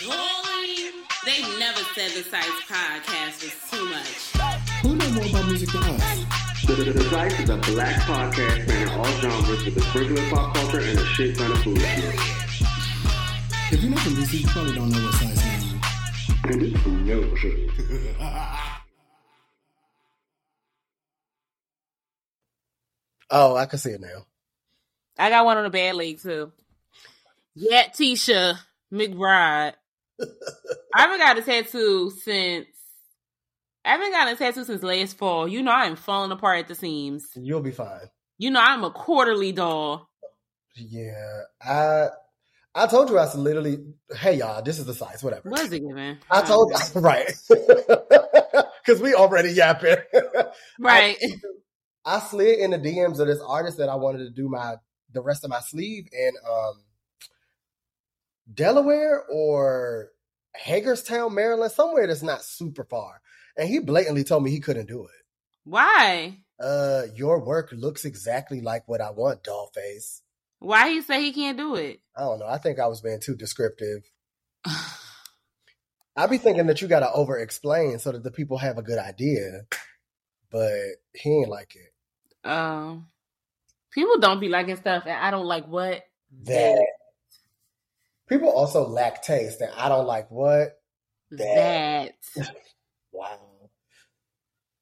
Boy, they never said the Psyce podcast was too much. Who knows more about music than us? The, the, the Psyce is a black podcast spanning all genres with a sprinkle of pop culture and a shit ton of food. If you're not from DC, you probably don't know what Psyce means. And this food never should. Oh, I can see it now. I got one on the bad leg too. Yet Tisha McBride. I haven't got a tattoo since I haven't gotten a tattoo since last fall. You know I'm falling apart at the seams. You'll be fine. You know I'm a quarterly doll. Yeah, I I told you I was literally. Hey y'all, this is the Psyce. Whatever. What is it giving? I told you right because we already yapping. Right. I slid in the DMs of this artist that I wanted to do my the rest of my sleeve and um Delaware or Hagerstown, Maryland, somewhere that's not super far. And he blatantly told me he couldn't do it. Why? Uh, your work looks exactly like what I want, doll face. Why he say he can't do it? I don't know. I think I was being too descriptive. I be thinking that you got to over explain so that the people have a good idea, but he ain't like it. Um, people don't be liking stuff, and I don't like what That people also lack taste, and I don't like what. that Wow.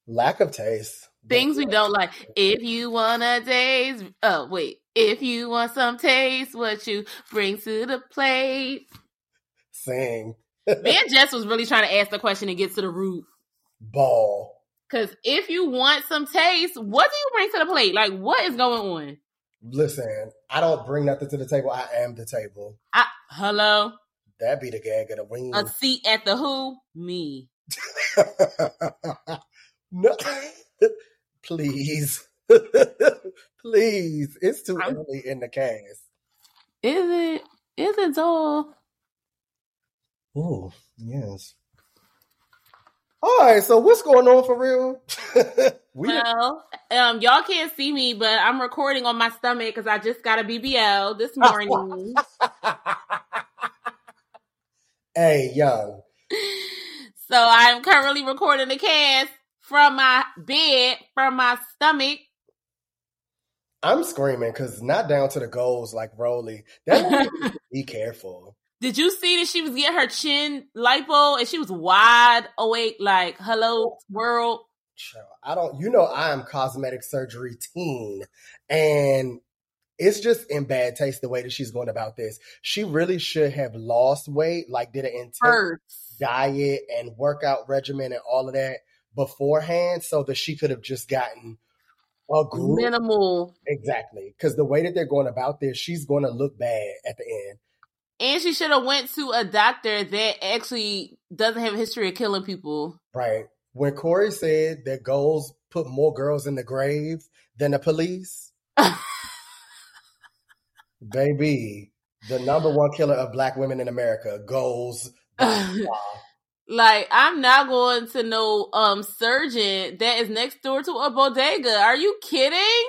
Lack of taste. things we don't like. If you wanna taste, oh wait, if you want some taste, what you bring to the plate. Sing. Me and Jess was really trying to ask the question and get to the root. Ball. Cause if you want some taste, what do you bring to the plate? Like, what is going on? Listen, I don't bring nothing to the table. I am the table. I, hello, That'd be the gag of the ring. a seat at the who? Me. no, please, please. It's too I'm- early in the cast. Is it? Is it dull? Oh yes. All right, so what's going on for real? we Well, um, y'all can't see me, but I'm recording on my stomach because I just got a BBL this morning. Hey, young. so I'm currently recording the cast from my bed, from my stomach. I'm screaming because not down to the goals like Rolly. That be careful. Did you see that she was getting her chin lipo and she was wide awake, like, hello, world? I don't. You know, I am cosmetic surgery teen, and it's just in bad taste the way that she's going about this. She really should have lost weight, like did an intense Hurts. diet and workout regimen and all of that beforehand, so that she could have just gotten a group. Minimal. Exactly, because the way that they're going about this, she's going to look bad at the end. And she should have went to a doctor that actually doesn't have a history of killing people. Right. When Corey said that goals put more girls in the grave than the police, baby, the number one killer of black women in America goes. Like, I'm not going to no um surgeon that is next door to a bodega. Are you kidding?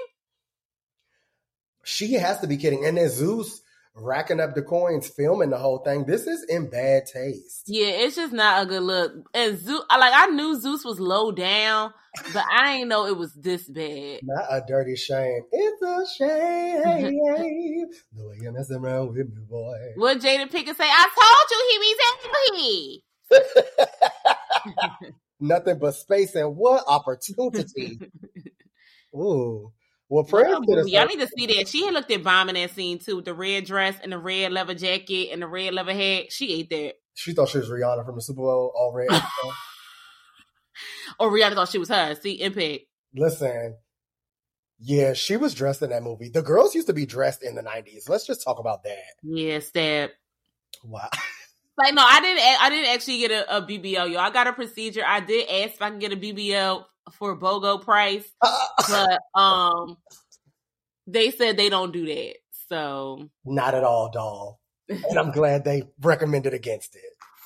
she has to be kidding. And then Zeus racking up the coins, filming the whole thing. This is in bad taste. Yeah, it's just not a good look. And Zeus, like I knew Zeus was low down, but I didn't know it was this bad. Not a dirty shame. It's a shame the way you're messing around with me, boy. What Jada Pinkett say? I told you he be angry. Nothing but space and what opportunity. Ooh. Well, Prince Y'all y'all need to see that. She had looked at bomb in that scene too, with the red dress and the red leather jacket and the red leather hat. She ate that. She thought she was Rihanna from the Super Bowl already. Or Rihanna thought she was her. See, impact. Listen, yeah, she was dressed in that movie. The girls used to be dressed in the 90s. Let's just talk about that. Yeah, stab. Wow. Like no, I didn't. I didn't actually get a, a BBL, yo. I got a procedure. I did ask if I can get a BBL for BOGO price, but um, they said they don't do that. So Not at all, doll. And I'm glad they recommended against it.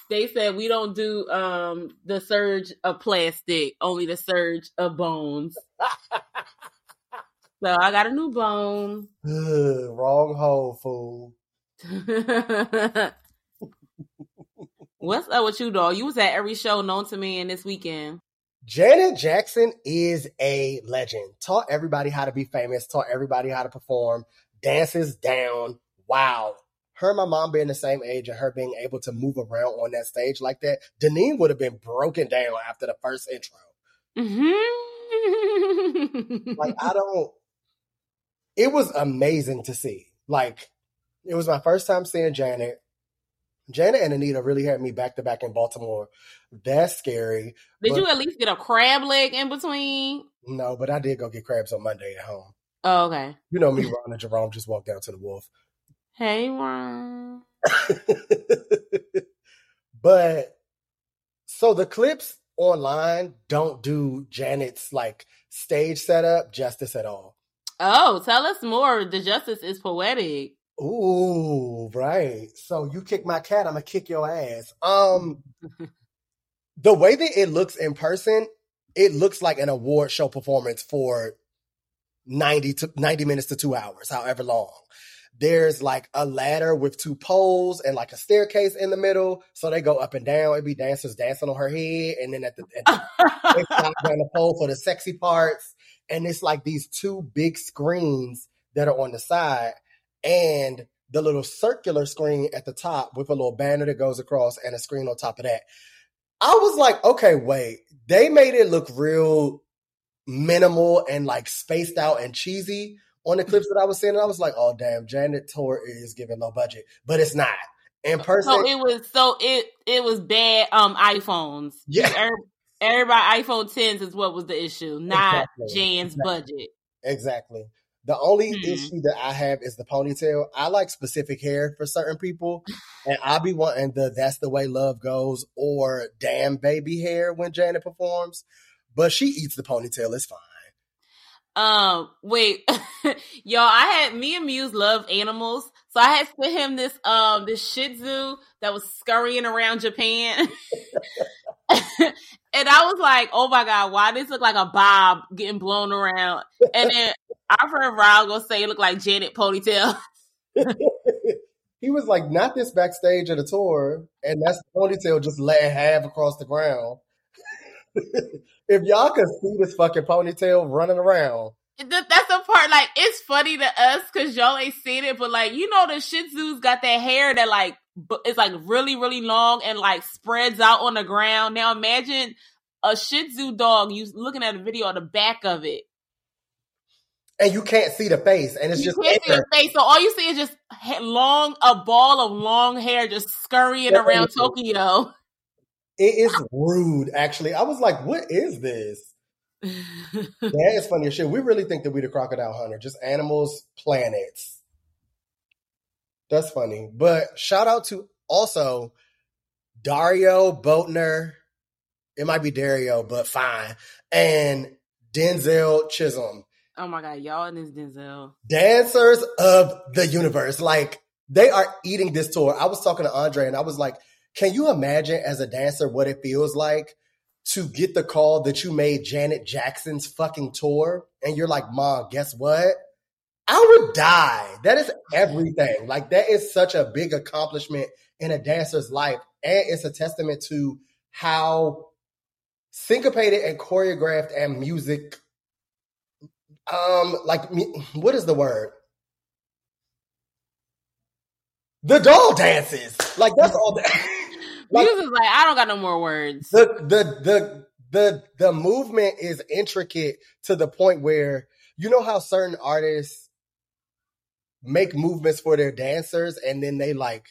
they said we don't do um the surge of plastic, only the surge of bones. so I got a new bone. Ugh, wrong hole, fool. What's up with you, dog? You was at every show known to me in this weekend. Janet Jackson is a legend. Taught everybody how to be famous, taught everybody how to perform, dances down. Wow. Her and my mom being the same age and her being able to move around on that stage like that, Deneen would have been broken down after the first intro. Mm-hmm. Like, I don't, it was amazing to see. Like, it was my first time seeing Janet. Janet and Anita really had me back to back in Baltimore. That's scary. Did But- you at least get a crab leg in between? No, but I did go get crabs on Monday at home. Oh, okay. You know me, Ron and Jerome just walked down to the Wolf. Hey, Ron. but so the clips online don't do Janet's like stage setup justice at all. Oh, tell us more. The justice is poetic. Ooh, right. So you kick my cat, I'm gonna kick your ass. Um the way that it looks in person, it looks like an award show performance for 90 to 90 minutes to 2 hours, however long. There's like a ladder with two poles and like a staircase in the middle, so they go up and down. It'd be dancers dancing on her head, and then at the, at the down the pole for the sexy parts. And it's like these two big screens that are on the side and the little circular screen at the top with a little banner that goes across and a screen on top of that. I was like, okay, wait. They made it look real minimal and like spaced out and cheesy on the clips that I was seeing. And I was like, oh damn, Janet Tour is giving low budget, but it's not. In person, So it was so it it was bad um iPhones. Yeah. Every- Everybody iPhone 10s is what was the issue, not Exactly. Jan's Exactly. budget. Exactly. The only Hmm. issue that I have is the ponytail. I like specific hair for certain people, and I'll be wanting the "That's the way love goes" or "Damn baby" hair when Janet performs, but she eats the ponytail. It's fine. Um, wait, y'all, I had me and Muse love animals, so I had sent him this um this Shih Tzu that was scurrying around Japan, and I was like, oh my god, why does this look like a bob getting blown around? And then I've heard Ryle go say it looked like Janet ponytail. he was like, "Not this backstage at a tour," and that's the ponytail just laying half across the ground. if y'all could see this fucking ponytail running around, That's the part, like, it's funny to us because y'all ain't seen it, but like, you know, the Shih Tzu's got that hair that like, it's like really, really long and like spreads out on the ground. Now imagine a Shih Tzu dog, you looking at a video of the back of it. and you can't see the face, and it's you just can't see the face, so all you see is just long, a ball of long hair just scurrying around Definitely. Tokyo. It is rude, actually. I was like, what is this? That is funny as shit. We really think that we the crocodile hunter, just animals, planets. That's funny. But shout out to also Dario Boatner. It might be Dario, but fine. And Denzel Chisholm. oh my god, y'all and this Denzel. Dancers of the universe. Like they are eating this tour. I was talking to Andre and I was like, can you imagine as a dancer what it feels like to get the call that you made Janet Jackson's fucking tour? And you're like, Mom, guess what? I would die. That is everything. Like that is such a big accomplishment in a dancer's life. And it's a testament to how syncopated and choreographed and music um like what is the word the doll dances like that's all that like Muse is like, I don't got no more words. the the the the the movement is intricate to the point where you know how certain artists make movements for their dancers and then they like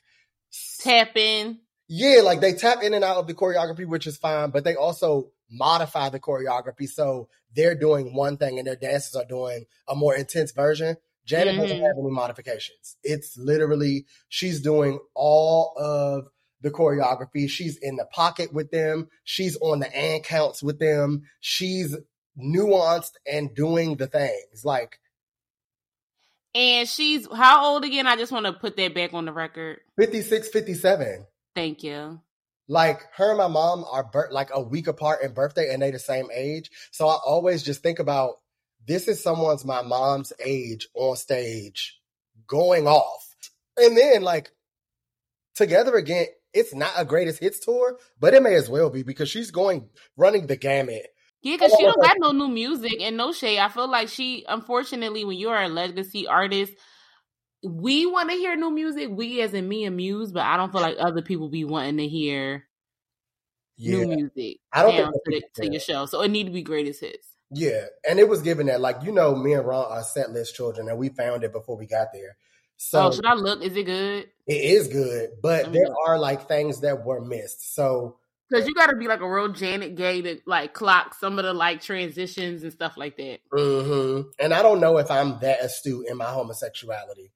Tap in. yeah, like they tap in and out of the choreography, which is fine, but they also modify the choreography. So they're doing one thing and their dancers are doing a more intense version. Janet doesn't Mhm. have any modifications. It's literally, she's doing all of the choreography. She's in the pocket with them. She's on the and counts with them. She's nuanced and doing the things. Like And she's how old again? I just want to put that back on the record. 56, 57. Thank you. like her and my mom are bir- like a week apart in birthday and they the same age. So I always just think about this is someone's my mom's age on stage going off. And then like together again it's not a greatest hits tour, but it may as well be because she's going running the gamut. Yeah, because she don't got no new music and no shade. I feel like she, unfortunately, when you're a legacy artist, we want to hear new music. We, as in me and Muse, but I don't feel like other people be wanting to hear Yeah, new music I don't down think to, the, to your show. So it need to be greatest hits. yeah, and it was given that like you know, me and Ron are set list children, and we found it before we got there. So oh, should I look? Is it good? it is good, but there look. are like things that were missed. So Because you got to be like a real Janet Gay to like clock some of the like transitions and stuff like that. hmm and I don't know if I'm that astute in my homosexuality.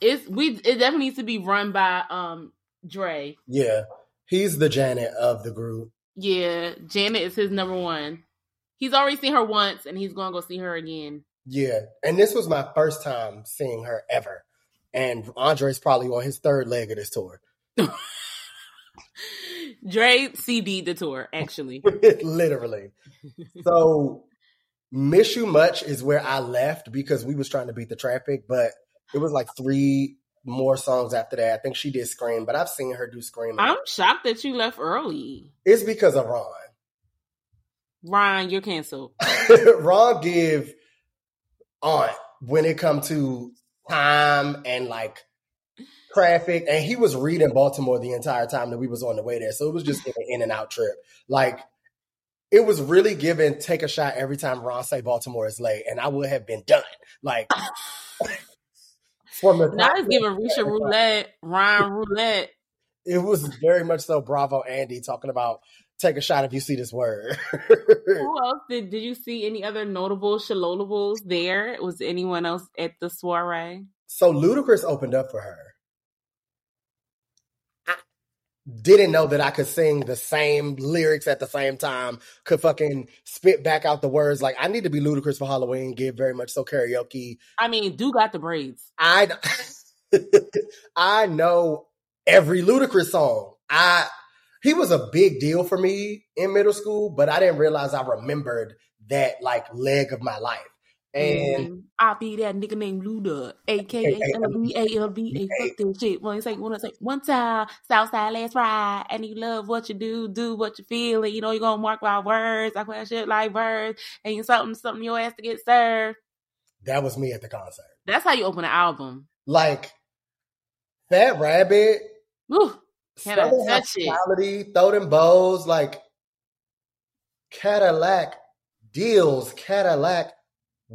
It's we. It definitely needs to be run by um Dre. Yeah, he's the Janet of the group. Yeah, Janet is his number one. He's already seen her once, and he's gonna go see her again. Yeah, and this was my first time seeing her ever. And Andre's probably on his third leg of this tour. Dre CD the tour actually. Literally. So Miss You Much is where I left because we was trying to beat the traffic, but it was like three more songs after that. I think she did Scream, but I've seen her do Scream. I'm shocked that you left early. It's because of Ron. Ron, you're canceled. Ron give aunt when it come to time and like traffic, and he was reading Baltimore the entire time that we was on the way there. So it was just an in and out trip. Like it was really given take a shot every time Ron say Baltimore is late, and I would have been done. Like from the Now it's giving Risha Roulette, Ryan Roulette. it was very much so Bravo Andy talking about take a shot if you see this word. Who else did? Did you see any other notable shalolables there? Was anyone else at the soiree? So Ludacris opened up for her. Didn't know that I could sing the same lyrics at the same time, could fucking spit back out the words. Like, I need to be Ludacris for Halloween, give very much so karaoke. I mean, do got the braids. I, I know every Ludacris song. I, he was a big deal for me in middle school, but I didn't realize I remembered that like leg of my life. And. I be that nigga named Luda, aka LVA. Fuck this shit. One say, one say, one time, Southside last ride, and you love what you do, do what you feel, and you know you're gonna mark my words. I put shit like words, and you something, something your ass to get served. that was me at the concert. That's how you open an album. Like, Fat Rabbit, Woo. Can I touch it? throw them bows, like Cadillac deals, Cadillac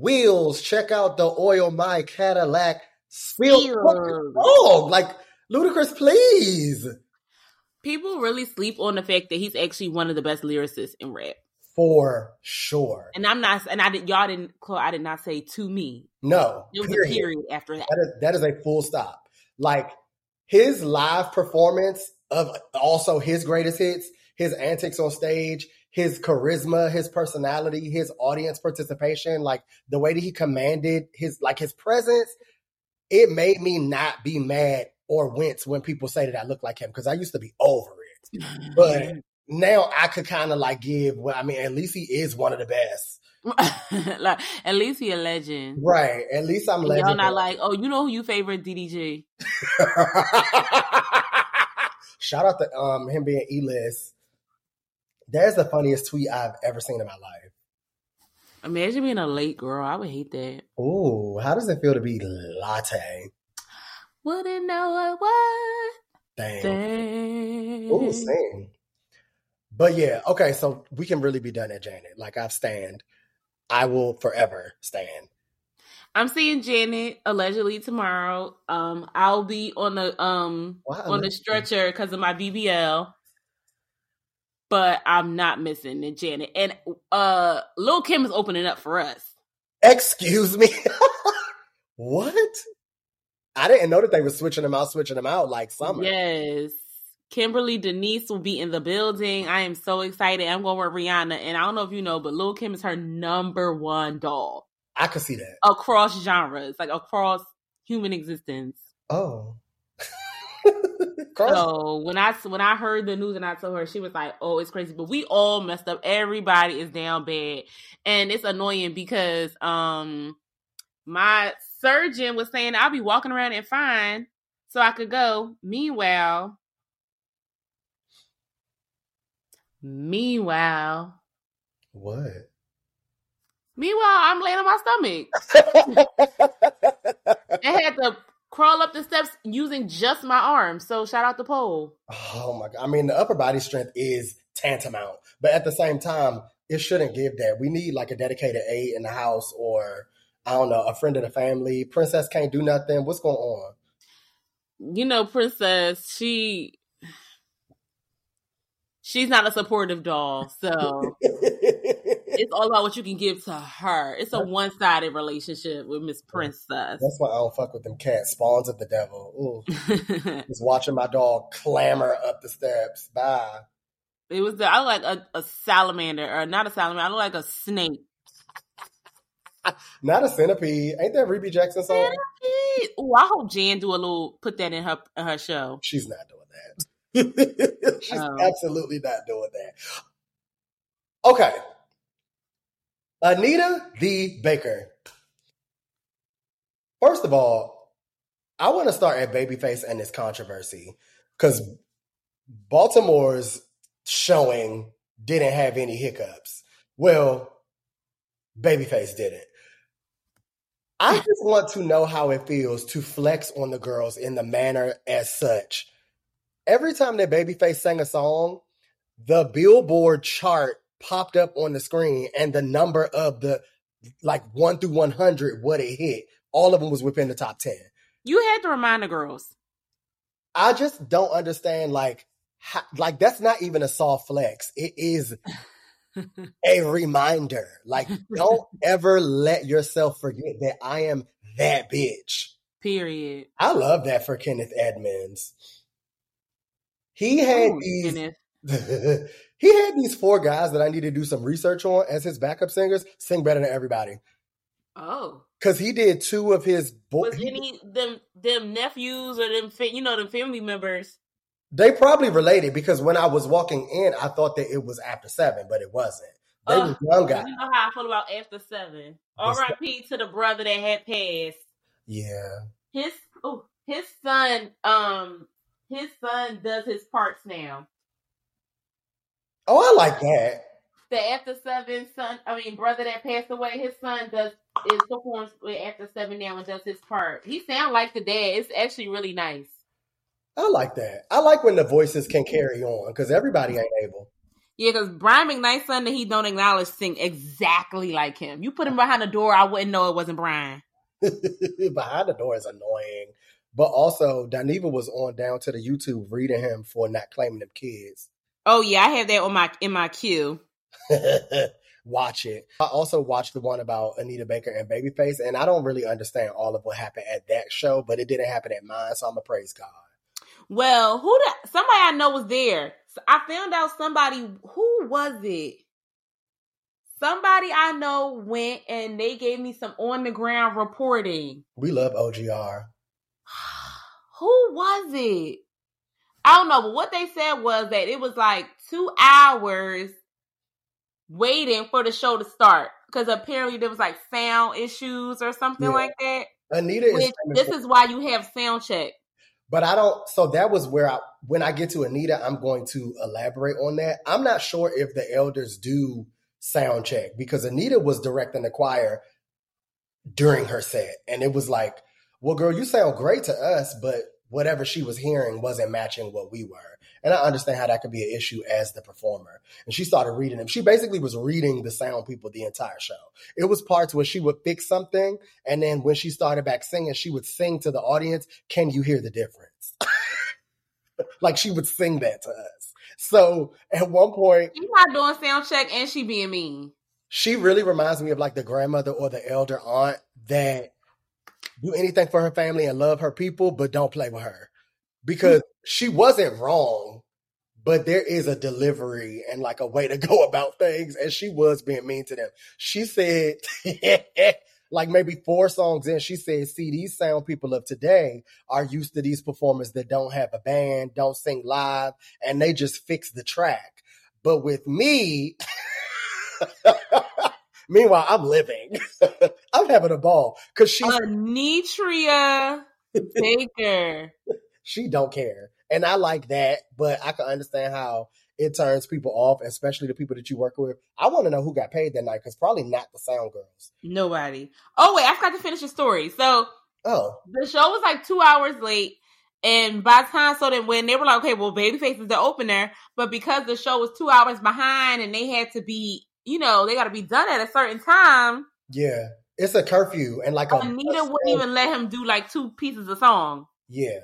wheels. Check out the oil my Cadillac spill. Spill. Oh, like Ludacris, please. People really sleep on the fact that he's actually one of the best lyricists in rap. For sure. And I'm not, and I did, y'all didn't, I did not say to me. No. There was period. a period after that. That is, that is a full stop. Like his live performance of also his greatest hits, his antics on stage, his charisma, his personality, his audience participation, like the way that he commanded his like his presence, it made me not be mad or wince when people say that I look like him because I used to be over it. But now I could kind of like give well, I mean, at least he is one of the best. like, at least he a legend. Right. At least I'm And Y'all not like, oh, you know who you favorite DDG? Shout out to um him being E list. That's the funniest tweet I've ever seen in my life. Imagine being a late girl. I would hate that. Ooh, how does it feel to be latte? Wouldn't know what Dang. thing. Ooh, sing. But yeah, okay, so we can really be done at Janet. Like I've stand. I will forever stand. I'm seeing Janet allegedly tomorrow. Um, I'll be on the um Why on the stretcher because of my BBL. But I'm not missing the Janet. And uh Lil Kim is opening up for us. Excuse me. what? I didn't know that they were switching them out, switching them out like summer. Yes. Kimberly Denise will be in the building. I am so excited. I'm going with Rihanna. And I don't know if you know, but Lil Kim is her number one doll I could see that. across genres, like across human existence. Oh. Cross- So when I when I heard the news and I told her, she was like, "Oh, it's crazy." But we all messed up. Everybody is down bad, and it's annoying because um my surgeon was saying I'll be walking around and fine, so I could go. Meanwhile, Meanwhile, What? meanwhile, I'm laying on my stomach. I had to crawl up the steps using just my arms. So shout out the Pole. oh my god! I mean, the upper body strength is tantamount, but at the same time, it shouldn't give that. We need like a dedicated aide in the house, or I don't know, a friend of the family. Princess can't do nothing. What's going on? You know, Princess, she she's not a supportive doll. So it's all about what you can give to her. It's a one sided relationship with Miss Princess. That's why I don't fuck with them cats. Spawns of the devil. Ooh. Just watching my dog clamber up the steps. Bye. it was the, I look like a, a salamander or not a salamander. I look like a snake. Not a centipede. Ain't that Rebbie Jackson song? Ooh, I hope Jan do a little put that in her in her show. She's not doing that. She's Oh. absolutely not doing that. Okay. Anita the Baker. First of all, I want to start at Babyface and this controversy because Baltimore's showing didn't have any hiccups. Well, Babyface didn't. I just want to know how it feels to flex on the girls in the manner as such. Every time that Babyface sang a song, the Billboard chart popped up on the screen and the number of the like 1 through 100 what it hit. All of them was within the top 10. You had to remind the girls. I just don't understand like how, like that's not even a soft flex. It is a reminder. Like don't ever let yourself forget that I am that bitch. Period. I love that for Kenneth Edmonds. He had Ooh, these Kenneth. He had these four guys that I need to do some research on as his backup singers sing better than everybody. Oh. Cause he did two of his boys. Was any them them nephews or them you know them family members? They probably related because when I was walking in, I thought that it was after seven, but it wasn't. They Ugh, were young guys. You know how I feel about after seven. R.I.P. to the brother that had passed. Yeah. His oh his son um his son does his parts now. Oh, I like that. The after seven son I mean brother that passed away, his son does is performs with after seven now and does his part. He sound like the dad. It's actually really nice. I like that. I like when the voices can carry on because everybody ain't able. Yeah, because Brian McKnight's son that he don't acknowledge sing exactly like him. You put him behind the door, I wouldn't know it wasn't Brian. Behind the door is annoying. But also, Daniva was on down to the YouTube reading him for not claiming them kids. Oh yeah, I have that on my in my queue. Watch it. I also watched the one about Anita Baker and Babyface, and I don't really understand all of what happened at that show, but it didn't happen at mine, so I'm gonna praise God. Well, who the somebody I know was there. So I found out somebody who was it? Somebody I know went and they gave me some on the ground reporting. We love OGR. Who was it? I don't know, but what they said was that it was like two hours waiting for the show to start because apparently there was like sound issues or something Yeah. like that. Anita Which famous this is why you have sound check. But I don't. So that was where I, when I get to Anita, I'm going to elaborate on that. I'm not sure if the elders do sound check because Anita was directing the choir during her set, and it was like, "Well, girl, you sound great to us, but whatever she was hearing wasn't matching what we were." And I understand how that could be an issue as the performer. And she started reading them. She basically was reading the sound people the entire show. It was parts where she would fix something, and then when she started back singing, she would sing to the audience, Can you hear the difference? like she would sing that to us. So at one point, She's not doing sound check and she being mean. she really reminds me of like the grandmother or the elder aunt that do anything for her family and love her people, but don't play with her because she wasn't wrong, but there is a delivery and like a way to go about things, and she was being mean to them. She said, like maybe four songs in, she said, "See, these sound people of today are used to these performers that don't have a band, don't sing live, and they just fix the track." But with me, meanwhile, I'm living. I'm having a ball because she Anitria Baker. she don't care, and I like that. But I can understand how it turns people off, especially the people that you work with. I want to know who got paid that night because probably not the sound girls. Nobody. Oh wait, I forgot to finish the story. So Oh, the show was like two hours late. And by the time, so then when they were like, okay, well, Babyface is the opener, but because the show was two hours behind and they had to be, you know, they got to be done at a certain time, yeah, it's a curfew and like a Anita wouldn't even let him do like two pieces of song. yeah.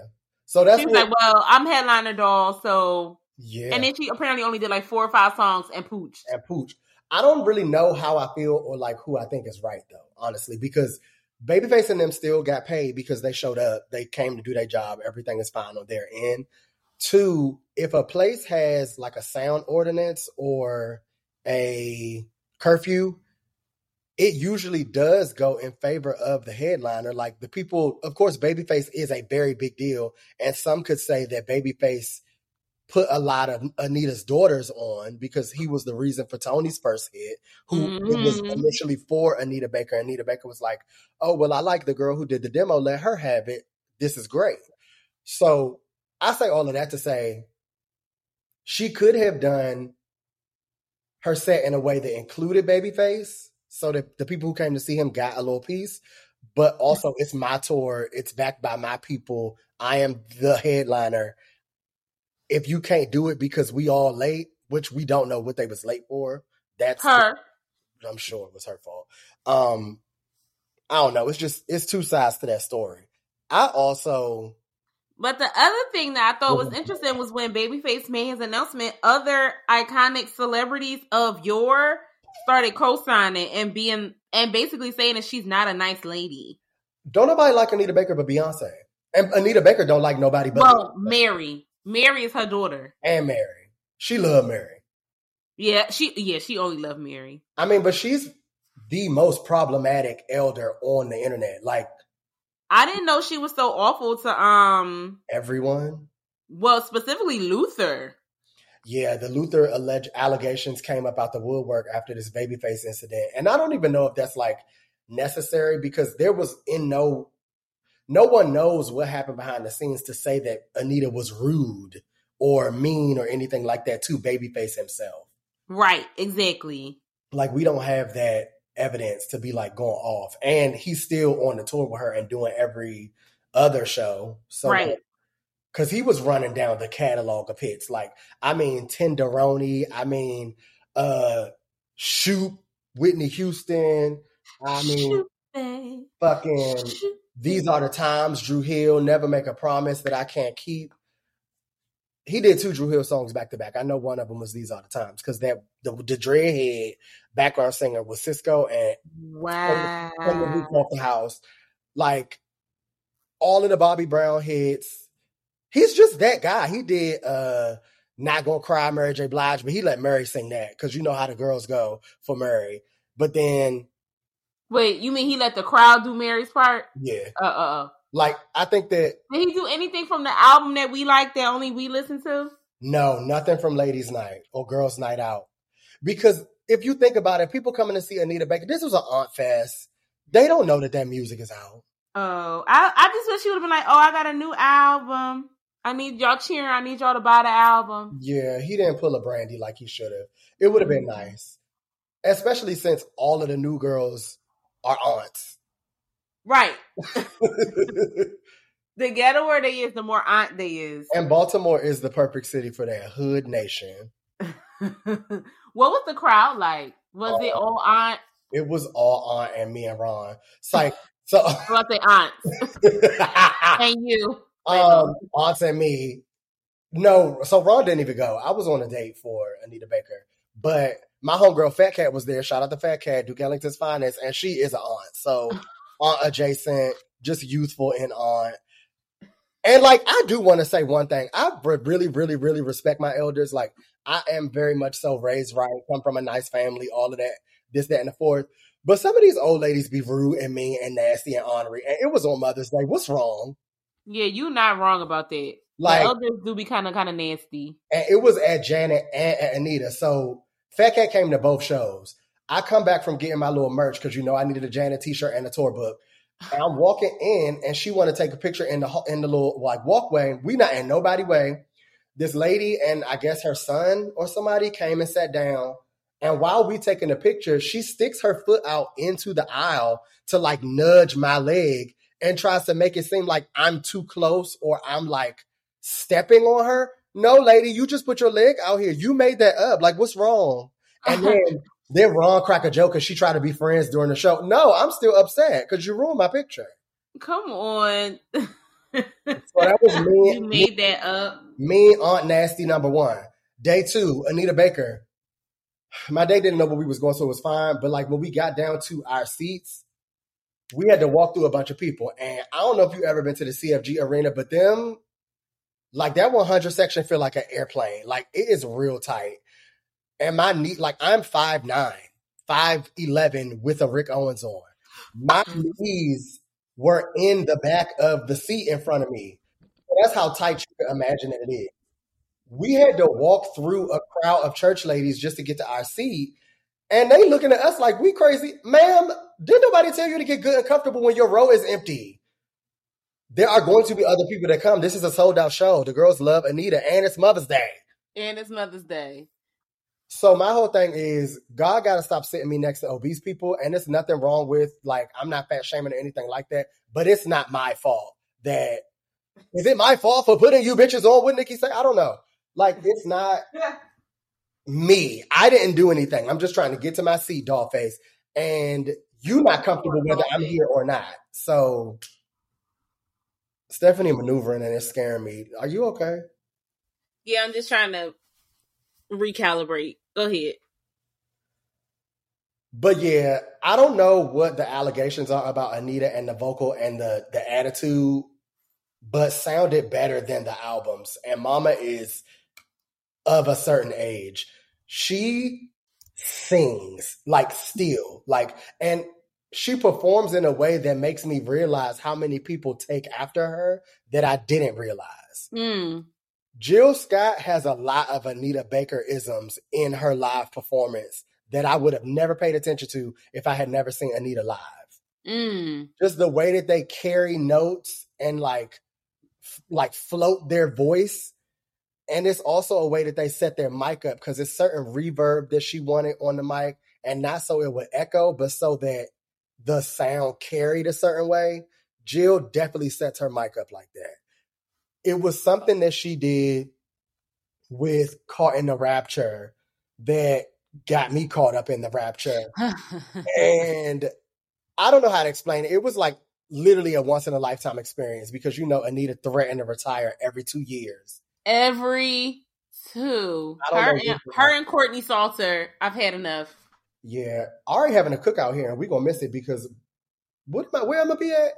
So that's she was what, like, well, I'm headliner doll, so. yeah. And then she apparently only did like four or five songs and pooched. and Pooch. I don't really know how I feel or like who I think is right though, honestly, because Babyface and them still got paid because they showed up. They came to do their job. Everything is fine on their end. Two, if a place has like a sound ordinance or a curfew, it usually does go in favor of the headliner. Like the people, of course, Babyface is a very big deal. And some could say that Babyface put a lot of Anita's daughters on because he was the reason for Toni's first hit, who it was mm-hmm. initially for Anita Baker. Anita Baker was like, Oh, well, I like the girl who did the demo. Let her have it. This is great. So I say all of that to say she could have done her set in a way that included Babyface so that the people who came to see him got a little piece. But also, it's my tour. It's backed by my people. I am the headliner. If you can't do it because we all late, which we don't know what they was late for, that's Her. I'm sure it was her fault. Um, I don't know. It's just it's two sides to that story. I also But the other thing that I thought was interesting was when Babyface made his announcement, other iconic celebrities of yore started co-signing and being and basically saying that she's not a nice lady. don't nobody like Anita Baker but Beyonce, and Anita Baker don't like nobody but Well, Mary. Mary is her daughter. and Mary. She loved Mary. Yeah, she yeah, she only loved Mary. I mean, but she's the most problematic elder on the internet. Like I didn't know she was so awful to um everyone. well specifically Luther. Yeah, the Luther alleged allegations came up out the woodwork after this babyface incident. And I don't even know if that's like necessary because there was in no no one knows what happened behind the scenes to say that Anita was rude or mean or anything like that to babyface himself. Right, exactly. Like we don't have that evidence to be like going off. And he's still on the tour with her and doing every other show. So Right. Cause he was running down the catalog of hits. Like, I mean, Tenderoni, I mean, uh, Shoot, Whitney Houston, I mean, Shoot, fucking Shoot. These Are the Times, Dru Hill, Never Make a Promise That I Can't Keep. He did two Dru Hill songs back to back. I know one of them was These Are the Times because that the, the dreadhead background singer was Sisqó and Wow. from the roof off the house. Like all of the Bobby Brown hits. He's just that guy. He did uh Not Gonna Cry Mary J. Blige, but he let Mary sing that because you know how the girls go for Mary. But then, Wait, you mean he let the crowd do Mary's part? yeah, Uh uh uh. like I think that Did he do anything from the album that we like that only we listen to? no, nothing from Ladies Night or Girls Night Out. Because if you think about it, people coming to see Anita Baker, this was an Aunt Fest. They don't know that that music is out. Oh, I I just wish he would have been like, oh, I got a new album. I need y'all cheering. I need y'all to buy the album. Yeah, he didn't pull a brandy like he should have. It would have been mm-hmm. nice. Especially since all of the new girls are aunts. Right. The ghettoer they is, the more aunt they is. and Baltimore is the perfect city for that hood nation. what was the crowd like? Was it uh, all aunt? It was all aunt and me and Ron. It's like so I say aunt and you. Um aunts and me. No, so Ron didn't even go. I was on a date for Anita Baker. But my homegirl Fat Cat was there. Shout out to Fat Cat, Duke Ellington's finest, and she is an aunt. So aunt adjacent, just youthful and aunt. And like I do want to say one thing. I re- really, really, really respect my elders. Like I am very much so raised right, come from a nice family, all of that, this, that, and the fourth. But some of these old ladies be rude and mean and nasty and ornery. And it was on Mother's Day. What's wrong? Yeah, you're not wrong about that. Like- the elders do be kind of kind of nasty. and it was at Janet and at Anita. So Fat Cat came to both shows. I come back from getting my little merch because you know I needed a Janet T-shirt and a tour book. And I'm walking in, and she want to take a picture in the in the little like walkway. We not in nobody way. this lady and I guess her son or somebody came and sat down. And while we taking a picture, she sticks her foot out into the aisle to like nudge my leg and tries to make it seem like I'm too close or I'm like stepping on her. No, lady, you just put your leg out here. You made that up. Like, what's wrong? And uh-huh. then then Ron crack a joke because she tried to be friends during the show. No, I'm still upset because you ruined my picture. Come on. So that was me. you made that up. Me, Aunt Nasty, number one. Day two, Anita Baker. My day didn't know what we was going, so it was fine. But like when we got down to our seats, we had to walk through a bunch of people. And I don't know if you ever been to the CFG arena, but them, like that 100 section feel like an airplane. Like it is real tight. And my knee, like I'm 5'9", 5'11", with a Rick Owens on. My mm-hmm. knees were in the back of the seat in front of me. That's how tight you can imagine it is. We had to walk through a crowd of church ladies just to get to our seat. And they looking at us like we crazy. Ma'am, didn't nobody tell you to get good and comfortable when your row is empty? There are going to be other people that come. This is a sold out show. The girls love Anita and it's Mother's Day. And it's Mother's Day. So my whole thing is God got to stop sitting me next to obese people, and it's nothing wrong with like I'm not fat shaming or anything like that. But it's not my fault that is it my fault for putting you bitches on? What Nikki say? I don't know. Like it's not me. I didn't do anything. I'm just trying to get to my seat, doll face, and you're not comfortable whether I'm here or not. So Stephanie maneuvering and it's scaring me. Are you okay? Yeah, I'm just trying to recalibrate. Go ahead. But yeah, I don't know what the allegations are about Anita and the vocal and the the attitude, but sounded better than the albums. And Mama is of a certain age. She sings like still, like and she performs in a way that makes me realize how many people take after her that I didn't realize. Mm. Jill Scott has a lot of Anita Baker isms in her live performance that I would have never paid attention to if I had never seen Anita live. Mm. Just the way that they carry notes and like f- like float their voice. And it's also a way that they set their mic up because it's certain reverb that she wanted on the mic, and not so it would echo, but so that the sound carried a certain way. Jill definitely sets her mic up like that it was something that she did with Caught in the Rapture that got me caught up in the rapture. and I don't know how to explain it. It was like literally a once in a lifetime experience because you know Anita threatened to retire every two years. Every two. Her and, her and Courtney Salter. I've had enough. Yeah, Ari having a cookout here, and we gonna miss it because what am I? Where am I gonna be at?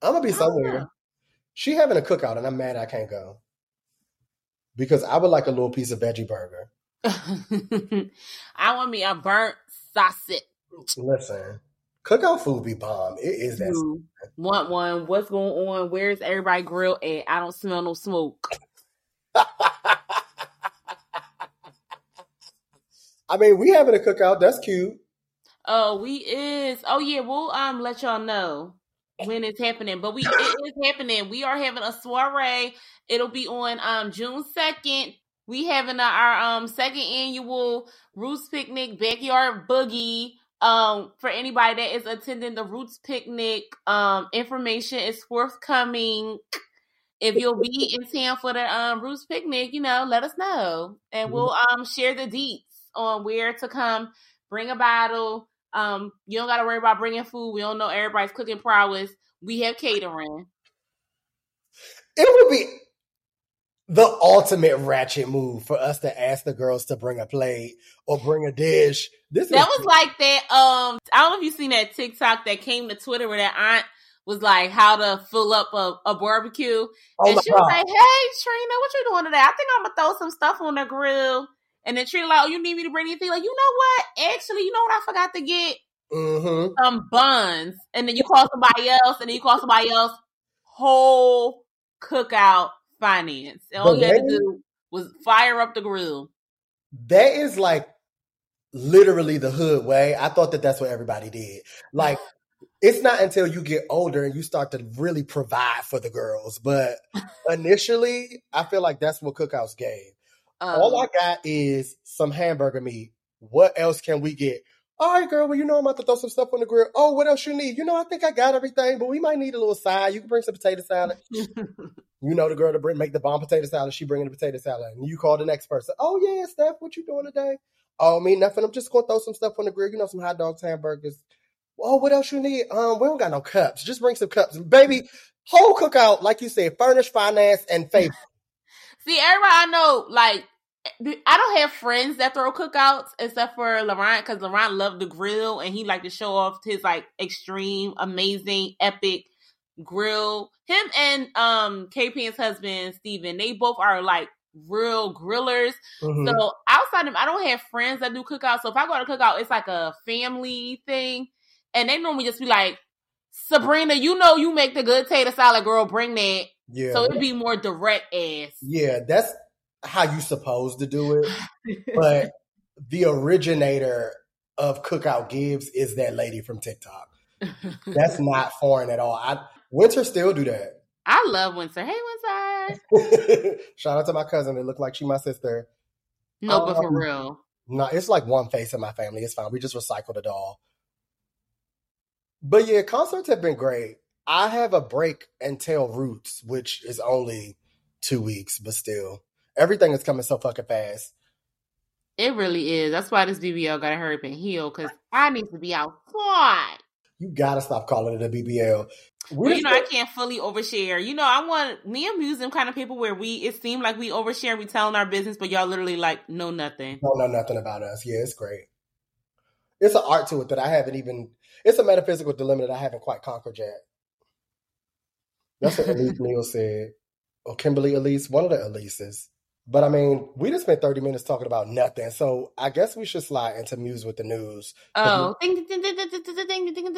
I'm gonna be somewhere. know. She having a cookout, and I'm mad I can't go because I would like a little piece of veggie burger. I want me a burnt sausage. Listen, cookout food be bomb. It is that. Want one? What's going on? Where's everybody grill at? I don't smell no smoke. I mean, we having a cookout. That's cute. Oh, we is. Oh yeah, we'll um let y'all know when it's happening. But we it is happening. We are having a soiree. It'll be on um June second. We having our um second annual Roots Picnic Backyard Boogie. Um, for anybody that is attending the Roots Picnic, um, information is forthcoming. If you'll be in town for the um Roots Picnic, you know, let us know, and we'll um share the deets on where to come. Bring a bottle. Um, you don't got to worry about bringing food. We don't know everybody's cooking prowess. We have catering. It would be the ultimate ratchet move for us to ask the girls to bring a plate or bring a dish. This That was like that. Um, I don't know if you seen that TikTok that came to Twitter where that aunt was like how to fill up a, a barbecue, oh and she was god. like, "Hey Trina, what you doing today? I think I'm gonna throw some stuff on the grill." And then Trina like, "Oh, you need me to bring anything?" Like, you know what? Actually, you know what I forgot to get hmm some buns, and then you call somebody else, and then you call somebody else. Whole cookout finance, and all The you had to do was fire up the grill. That is like literally the hood way. I thought that that's what everybody did. Like it's not until you get older and you start to really provide for the girls. But initially, I feel like that's what cookouts gave. Um, All I got is some hamburger meat. What else can we get? All right, girl. Well, you know I'm about to throw some stuff on the grill. Oh, what else you need? You know, I think I got everything, but we might need a little side. You can bring some potato salad. You know the girl to bring make the bomb potato salad. She bringing the potato salad, and you call the next person. Oh yeah, Steph, what you doing today? Oh me nothing. I'm just gonna throw some stuff on the grill. You know, some hot dogs, hamburgers. Oh, what else you need? Um, we don't got no cups. Just bring some cups, baby. Whole cookout, like you said, furnished, finance, and faith. See, everybody I know, like, I don't have friends that throw cookouts except for Laurent because Laurent loved the grill and he liked to show off his like extreme, amazing, epic grill. Him and um KPN's husband Steven, they both are like real grillers. Mhm. So outside of I don't have friends that do cookouts. So if I go to cookout, it's like a family thing. And they normally just be like, Sabrina, you know you make the good tater salad, girl, bring that. yeah, So it'd be more direct ass. yeah, that's how you supposed to do it. But the originator of Cookout Gibbs is that lady from TikTok. That's not foreign at all. I Winter still do that. I love Windsor. Hey, Windsor. Shout out to my cousin. It looked like she my sister. No, but for Um, real. No, it's like one face in my family. It's fine. We just recycled it all. But yeah, concerts have been great. I have a break until Roots, which is only two weeks, but still, everything is coming so fucking fast. It really is. That's why this BBL got to hurry up and heal because I need to be outside. You gotta stop calling it a BBL. Well, you know, I can't fully overshare. You know, I want me and Muse them kind of people where we it seemed like we overshare, we telling our business, but y'all literally like know nothing. don't know nothing about us. Yeah, it's great. It's an art to it that I haven't even. It's a metaphysical dilemma that I haven't quite conquered yet. That's what Elise Neal said, or Kimberly Elise, one of the Elises. But I mean, we just spent thirty minutes talking about nothing, so I guess we should slide into Muse with the news. Oh, ding, ding, ding, ding,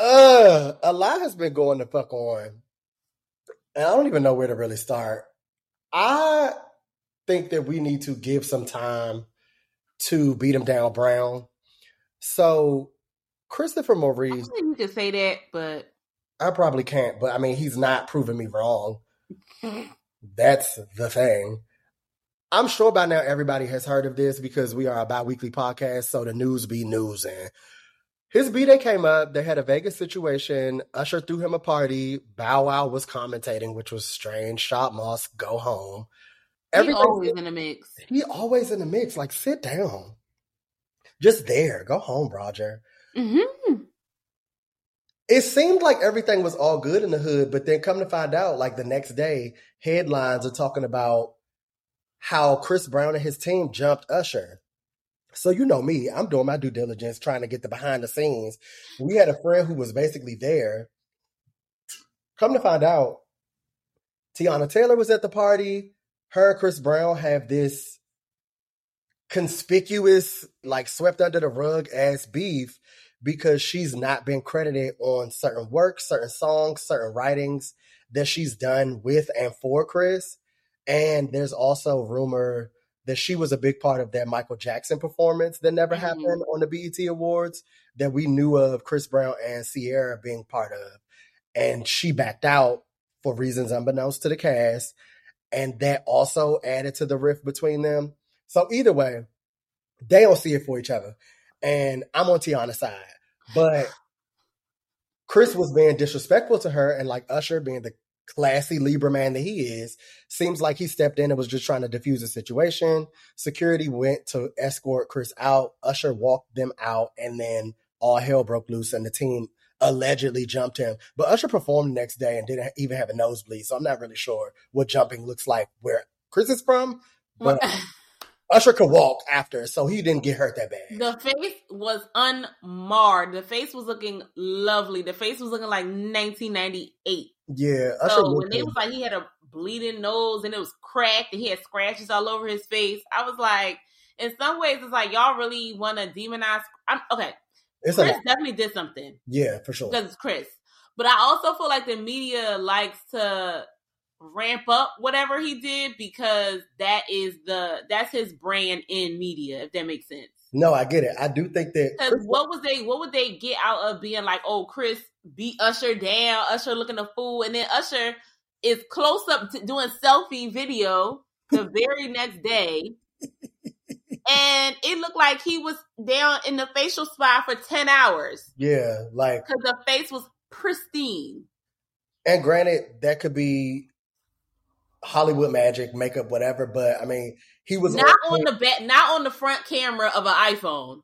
Uh, a lot has been going the fuck on. And I don't even know where to really start. I think that we need to give some time to beat him down Brown. So Christopher Maurice, don't you could say that, but I probably can't, but I mean he's not proving me wrong. That's the thing. I'm sure by now everybody has heard of this because we are a bi-weekly podcast, so the news be news and his B-Day came up. They had a Vegas situation. Usher threw him a party. Bow Wow was commentating, which was strange. Shad Moss, go home. he always in the mix. he always in the mix. Like, sit down. Just there. Go home, Roger. hmm It seemed like everything was all good in the hood, but then come to find out, like the next day, headlines are talking about how Chris Brown and his team jumped Usher. So you know me, I'm doing my due diligence, trying to get the behind the scenes. We had a friend who was basically there. Come to find out, Teyana Taylor was at the party. Her and Chris Brown have this conspicuous, like swept under the rug ass beef because she's not been credited on certain works, certain songs, certain writings that she's done with and for Chris. And there's also rumor that she was a big part of that Michael Jackson performance that never Mhm. happened on the BET Awards that we knew of Chris Brown and Ciara being part of. And she backed out for reasons unbeknownst to the cast. And that also added to the rift between them. So either way, they don't see it for each other. And I'm on Teyana's side. But Chris was being disrespectful to her, and like Usher being the classy Libra man that he is, seems like he stepped in and was just trying to diffuse the situation. Security went to escort Chris out. Usher walked them out, and then all hell broke loose, and the team allegedly jumped him. But Usher performed the next day and didn't even have a nosebleed, so I'm not really sure what jumping looks like where Chris is from. But Usher could walk after, so he didn't get hurt that bad. The face was unmarred. The face was looking lovely. The face was looking like 1998. Yeah, Usher So when they good. was like he had a bleeding nose and it was cracked and he had scratches all over his face, I was like, in some ways, it's like y'all really want to demonize. I'm okay. It's a Chris definitely did something yeah, for sure. because it's Chris. But I also feel like the media likes to ramp up whatever he did because that is the that's his brand in media, if that makes sense. No, I get it. I do think that Chris- what was they? What would they get out of being like, "Oh, Chris beat Usher down, Usher looking a fool," and then Usher is close up to doing selfie video the very next day, and it looked like he was down in the facial spa for ten hours yeah, like because the face was pristine. and granted that could be Hollywood magic, makeup, whatever, but I mean he was Not on the back, not on the front camera of an iPhone.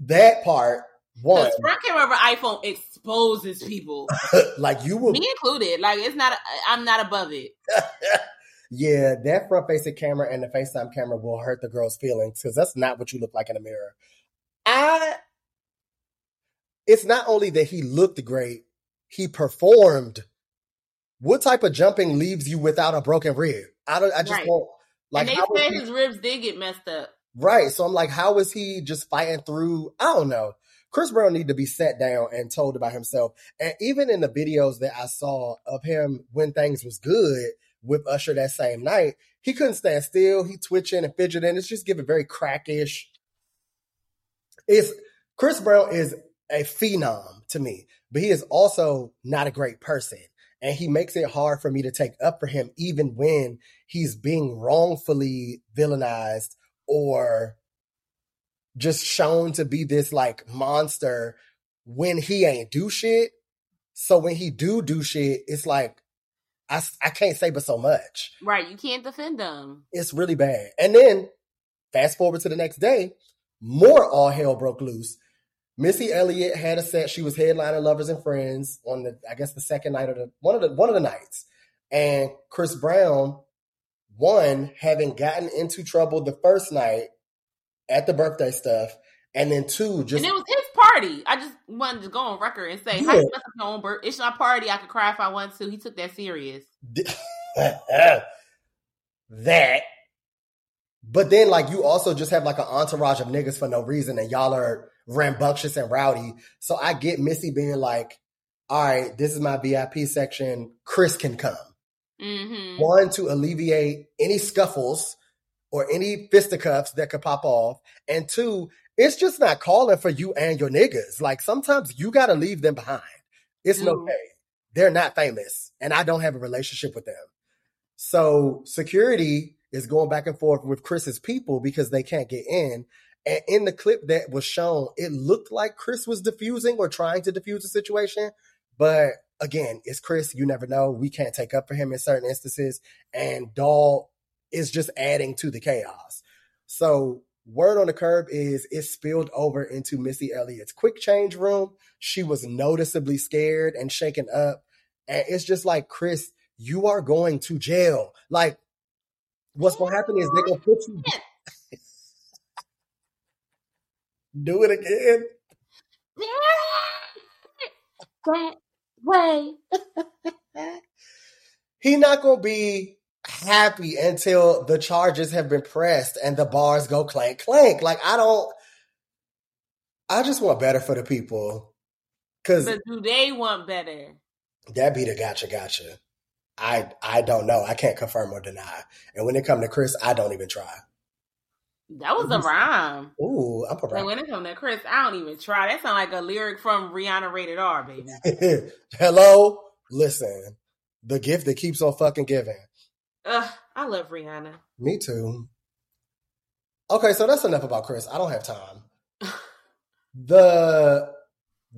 that part one The front camera of an iPhone exposes people, like you will me included. Like it's not. I'm not above it. Yeah, that front facing camera and the FaceTime camera will hurt the girl's feelings because that's not what you look like in a mirror. I it's not only that he looked great, he performed. What type of jumping leaves you without a broken rib? I don't I just Right. won't like and they said his ribs did get messed up. Right. So I'm like, how is he just fighting through? I don't know. Chris Brown need to be sat down and told about himself. And even in the videos that I saw of him when things was good with Usher that same night, he couldn't stand still. He twitching and fidgeting. It's just giving very crackish. It's Chris Brown is a phenom to me, but he is also not a great person. And he makes it hard for me to take up for him, even when he's being wrongfully villainized or just shown to be this like monster when he ain't do shit. So when he do do shit, it's like I I can't say but so much. Right, you can't defend them. It's really bad. And then fast forward to the next day, more all hell broke loose. Missy Elliott had a set. She was headlining Lovers and Friends on the I guess the second night of the one of the one of the nights. And Chris Brown, one, having gotten into trouble the first night at the birthday stuff, and then two, just and it was his party. I just wanted to go on record and say, "How you mess up your own birth? It's my party. I could cry if I want to." He took that serious. that. But then, like, you also just have like an entourage of niggas for no reason, and y'all are rambunctious and rowdy. So I get Missy being like, "All right, this is my VIP section. Chris can come." Mm-hmm. One to alleviate any scuffles or any fisticuffs that could pop off, and two, it's just not calling for you and your niggas. Like sometimes you got to leave them behind. It's no Mm. okay. They're not famous, and I don't have a relationship with them. So security is going back and forth with Chris's people because they can't get in. And in the clip that was shown, it looked like Chris was diffusing or trying to diffuse the situation. But again, it's Chris. You never know. We can't take up for him in certain instances. And Doll is just adding to the chaos. So word on the curb is it spilled over into Missy Elliott's quick change room. She was noticeably scared and shaken up. And it's just like, Chris, you are going to jail. Like, what's going to happen is they're going to put you. Do it again. That way. He not going to be happy until the charges have been pressed and the bars go clank clank. Like, I don't. I just want better for the people. Cause But do they want better? that be the gotcha gotcha. I I don't know. I can't confirm or deny. And when it come to Chris, I don't even try. That was a mm-hmm. rhyme. Ooh, I'm a when it comes to Chris, I don't even try. That sounds like a lyric from Rihanna Rated R, baby. Hello, listen. The gift that keeps on fucking giving. Ugh, I love Rihanna. Me too. Okay, so that's enough about Chris. I don't have time. The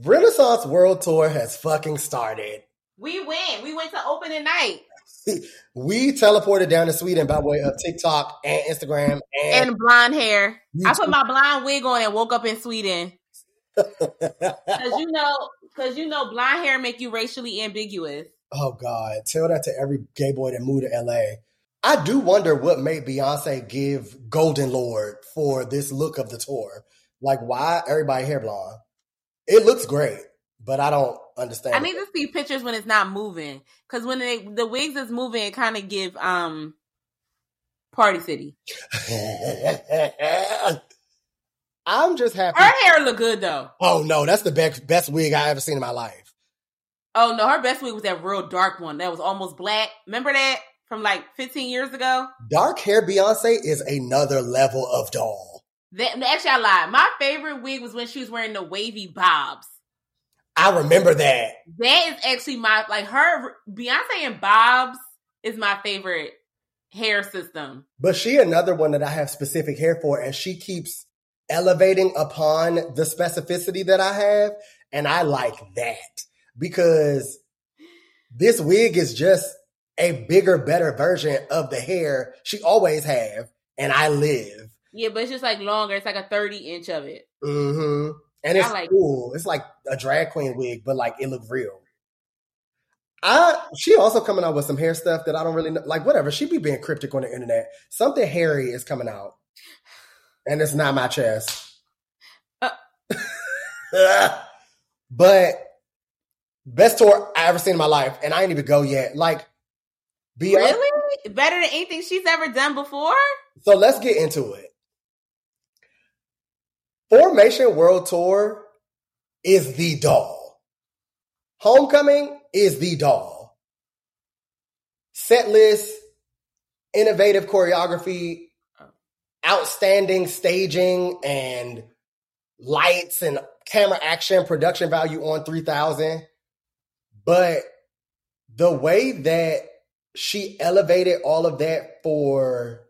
Renaissance World Tour has fucking started. We went. We went to opening night. We teleported down to Sweden by way of TikTok and Instagram and, And blonde hair. I put my blonde wig on and woke up in Sweden. Cause you know, cause you know, blonde hair make you racially ambiguous. Oh God, tell that to every gay boy that moved to LA. I do wonder what made Beyonce give Golden Lord for this look of the tour. Like, why everybody hair blonde? It looks great, but I don't understand. I need to see pictures when it's not moving. Cause when they, the wigs is moving, it kind of give um Party City. I'm just happy. Her hair look good though. Oh no, that's the best best wig I ever seen in my life. Oh no, her best wig was that real dark one that was almost black. Remember that from like 15 years ago? Dark hair Beyonce is another level of doll. That, actually, I lied. My favorite wig was when she was wearing the wavy bobs. I remember that. That is actually my like her Beyonce and bobs is my favorite hair system. But she another one that I have specific hair for, and she keeps elevating upon the specificity that I have, and I like that because this wig is just a bigger, better version of the hair she always have, and I live. Yeah, but it's just like longer. It's like a 30 inch of it. Mm-hmm. And it's I like- cool. It's like a drag queen wig, but like it looked real. I she also coming out with some hair stuff that I don't really know. Like whatever, she be being cryptic on the internet. Something hairy is coming out, and it's not my chest. Uh. but best tour I ever seen in my life, and I ain't even go yet. Like, Beyonce. Really? Better than anything she's ever done before? So let's get into it. Formation World Tour is the doll. Homecoming is the doll. Set list, innovative choreography, outstanding staging and lights and camera action, production value on 3000. But the way that she elevated all of that for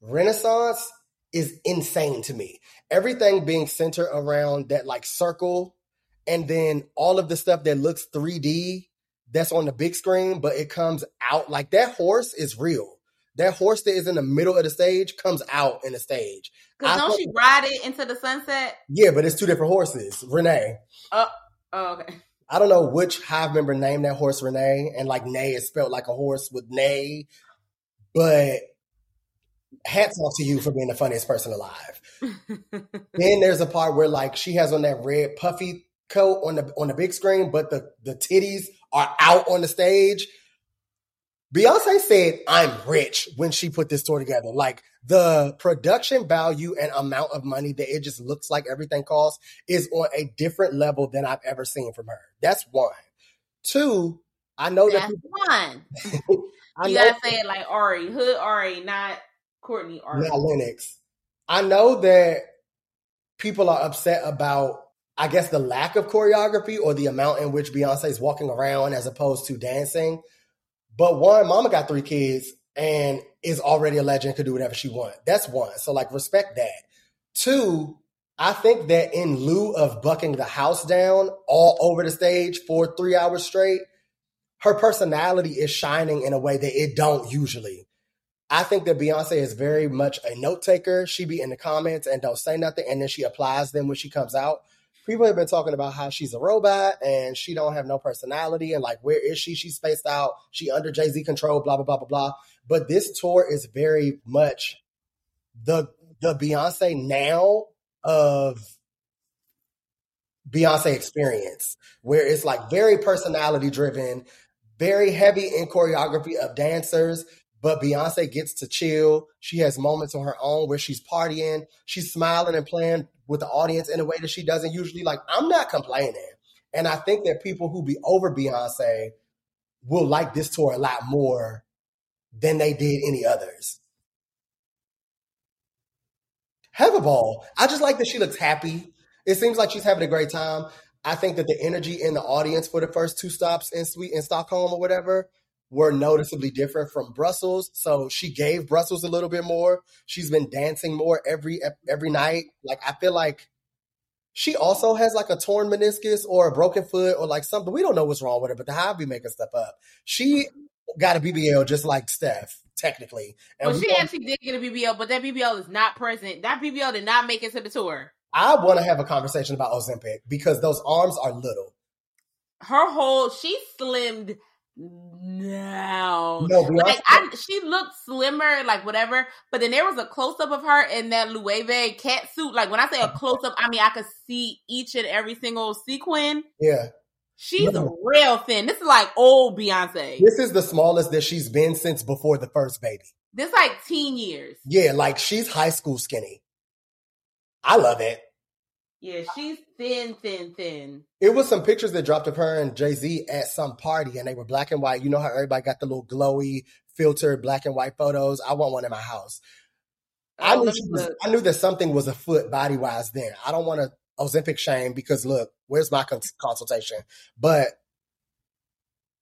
Renaissance is insane to me. Everything being centered around that like circle and then all of the stuff that looks 3D that's on the big screen, but it comes out like that horse is real. That horse that is in the middle of the stage comes out in the stage. Because I don't she ride it into the sunset? Yeah, but it's two different horses. Renee. Oh, oh okay. I don't know which hive member named that horse Renee, and like Nay is spelled like a horse with Nay, but hats off to you for being the funniest person alive. then there's a part where like she has on that red puffy coat on the on the big screen, but the the titties are out on the stage. Beyonce said, I'm rich when she put this tour together. Like the production value and amount of money that it just looks like everything costs is on a different level than I've ever seen from her. That's one. Two, I know that That's people, one. You gotta say it like Ari, Hood Ari, not Courtney Ari. not Lennox. I know that people are upset about, I guess, the lack of choreography or the amount in which Beyonce is walking around as opposed to dancing. But one, Mama got three kids and is already a legend, could do whatever she wants. That's one. So like, respect that. Two, I think that in lieu of bucking the house down all over the stage for three hours straight, her personality is shining in a way that it don't usually. I think that Beyonce is very much a note taker. She be in the comments and don't say nothing, and then she applies them when she comes out. People have been talking about how she's a robot and she don't have no personality and like where is she? She's spaced out. She under Jay Z control. Blah blah blah blah blah. But this tour is very much the the Beyonce now of Beyonce experience, where it's like very personality driven, very heavy in choreography of dancers, but Beyonce gets to chill. She has moments on her own where she's partying, she's smiling and playing with the audience in a way that she doesn't usually. Like, I'm not complaining. And I think that people who be over Beyonce will like this tour a lot more than they did any others. Have a ball. I just like that she looks happy. It seems like she's having a great time. I think that the energy in the audience for the first two stops in Sweet in Stockholm or whatever were noticeably different from Brussels. So she gave Brussels a little bit more. She's been dancing more every every night. Like I feel like she also has like a torn meniscus or a broken foot or like something. We don't know what's wrong with her, but the Hive be making stuff up. She got a BBL just like Steph, technically. And Well, she actually did get a BBL, but that BBL is not present. That BBL did not make it to the tour. I want to have a conversation about Ozempic because those arms are little. Her whole she slimmed No, Like I, she looked slimmer, like whatever. But then there was a close up of her in that Loewe cat suit. Like when I say a close up, I mean I could see each and every single sequin. yeah. She's No. real thin. This is like old Beyonce. This is the smallest that she's been since before the first baby. This like teen years. Yeah, like she's high school skinny. I love it. Yeah, she's thin, thin, thin. It was some pictures that dropped of her and Jay Z at some party, and they were black and white. You know how everybody got the little glowy filtered black and white photos. I want one in my house. I Oh, knew was. I knew that something was afoot body wise. Then I don't want to Ozempic shame because look, where's my cons- consultation? But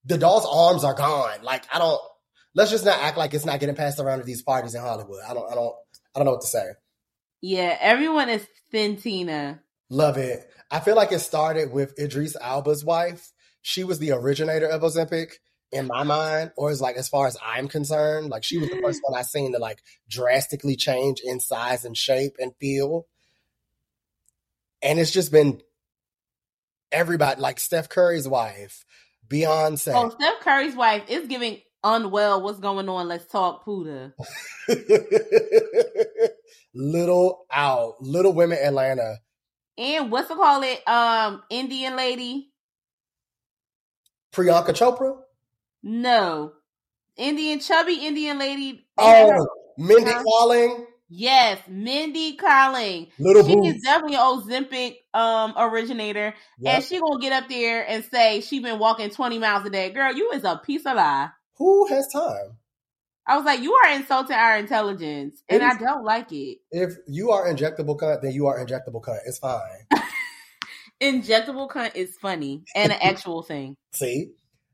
the doll's arms are gone. Like I don't. Let's just not act like it's not getting passed around at these parties in Hollywood. I don't. I don't. I don't know what to say. Yeah, everyone is thin Tina. Love it. I feel like it started with Idris Elba's wife. She was the originator of Ozempic in my mind, or as like as far as I'm concerned. Like she was the first one I seen to like drastically change in size and shape and feel. And it's just been everybody, like Steph Curry's wife, Beyonce. Oh, Steph Curry's wife is giving unwell. What's going on? Let's talk Puda. Little out, Little Women Atlanta. And what's to call it? Um, Indian lady. Priyanka Chopra. No, Indian chubby Indian lady. Oh, Mindy Huh? Kaling. yes, Mindy Kaling. Little She Boots. is definitely an Ozempic um originator, Yep. and she gonna get up there and say she been walking twenty miles a day. Girl, you is a piece of lie. Who has time? I was like, you are insulting our intelligence, and I don't like it. If you are injectable cunt, then you are injectable cunt. It's fine. Injectable cunt is funny and an actual thing. See?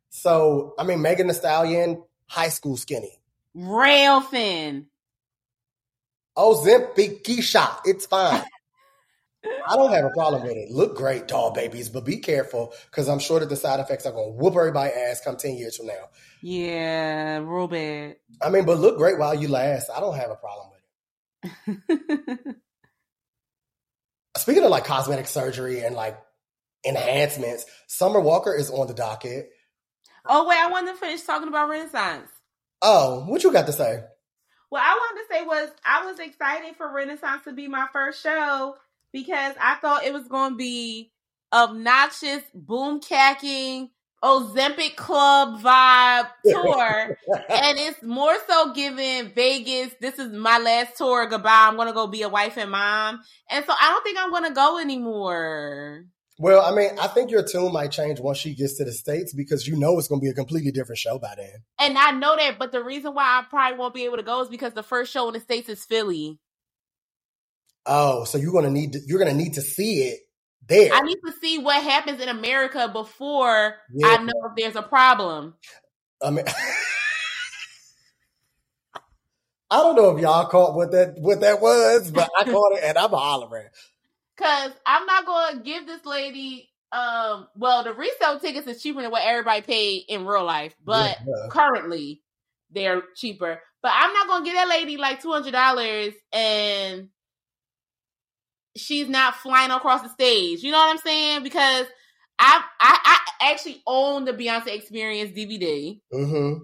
So, I mean, Megan Thee Stallion, high school skinny. Rail thin. Ozempic Keisha, it's fine. I don't have a problem with it. Look great, doll babies, but be careful because I'm sure that the side effects are going to whoop everybody's ass come 10 years from now. Yeah, real bad. I mean, but look great while you last. I don't have a problem with it. Speaking of like cosmetic surgery and like enhancements, Summer Walker is on the docket. oh wait, I wanted to finish talking about Renaissance. Oh, what you got to say? What I wanted to say was I was excited for Renaissance to be my first show because I thought it was going to be obnoxious, boom cacking, Ozempic club vibe tour. and it's more so giving Vegas, this is my last tour, goodbye. I'm going to go be a wife and mom. And so I don't think I'm going to go anymore. Well, I mean, I think your tune might change once she gets to the States because you know it's going to be a completely different show by then. And I know that, but the reason why I probably won't be able to go is because the first show in the States is Philly. Oh, so you're going to need to, you're to need to see it there. I need to see what happens in America before Yeah. I know if there's a problem. I mean, I don't know if y'all caught what that what that was, but I caught it and I'm hollering. Cause I'm not gonna give this lady um well the resale tickets is cheaper than what everybody paid in real life, but Yeah. currently they're cheaper. But I'm not gonna give that lady like two hundred dollars and she's not flying across the stage. You know what I'm saying? Because I I, I actually own the Beyonce Experience DVD. hmm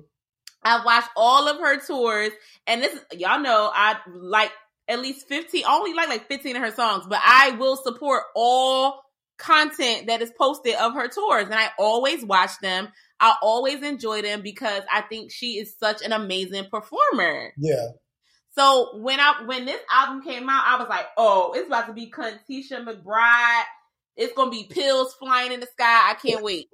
I've watched all of her tours, and this y'all know I like at least fifteen. Only like like fifteen of her songs, but I will support all content that is posted of her tours, and I always watch them. I always enjoy them because I think she is such an amazing performer. Yeah. So when I when this album came out, I was like, oh, it's about to be Tisha McBride. It's gonna be pills flying in the sky. I can't wait.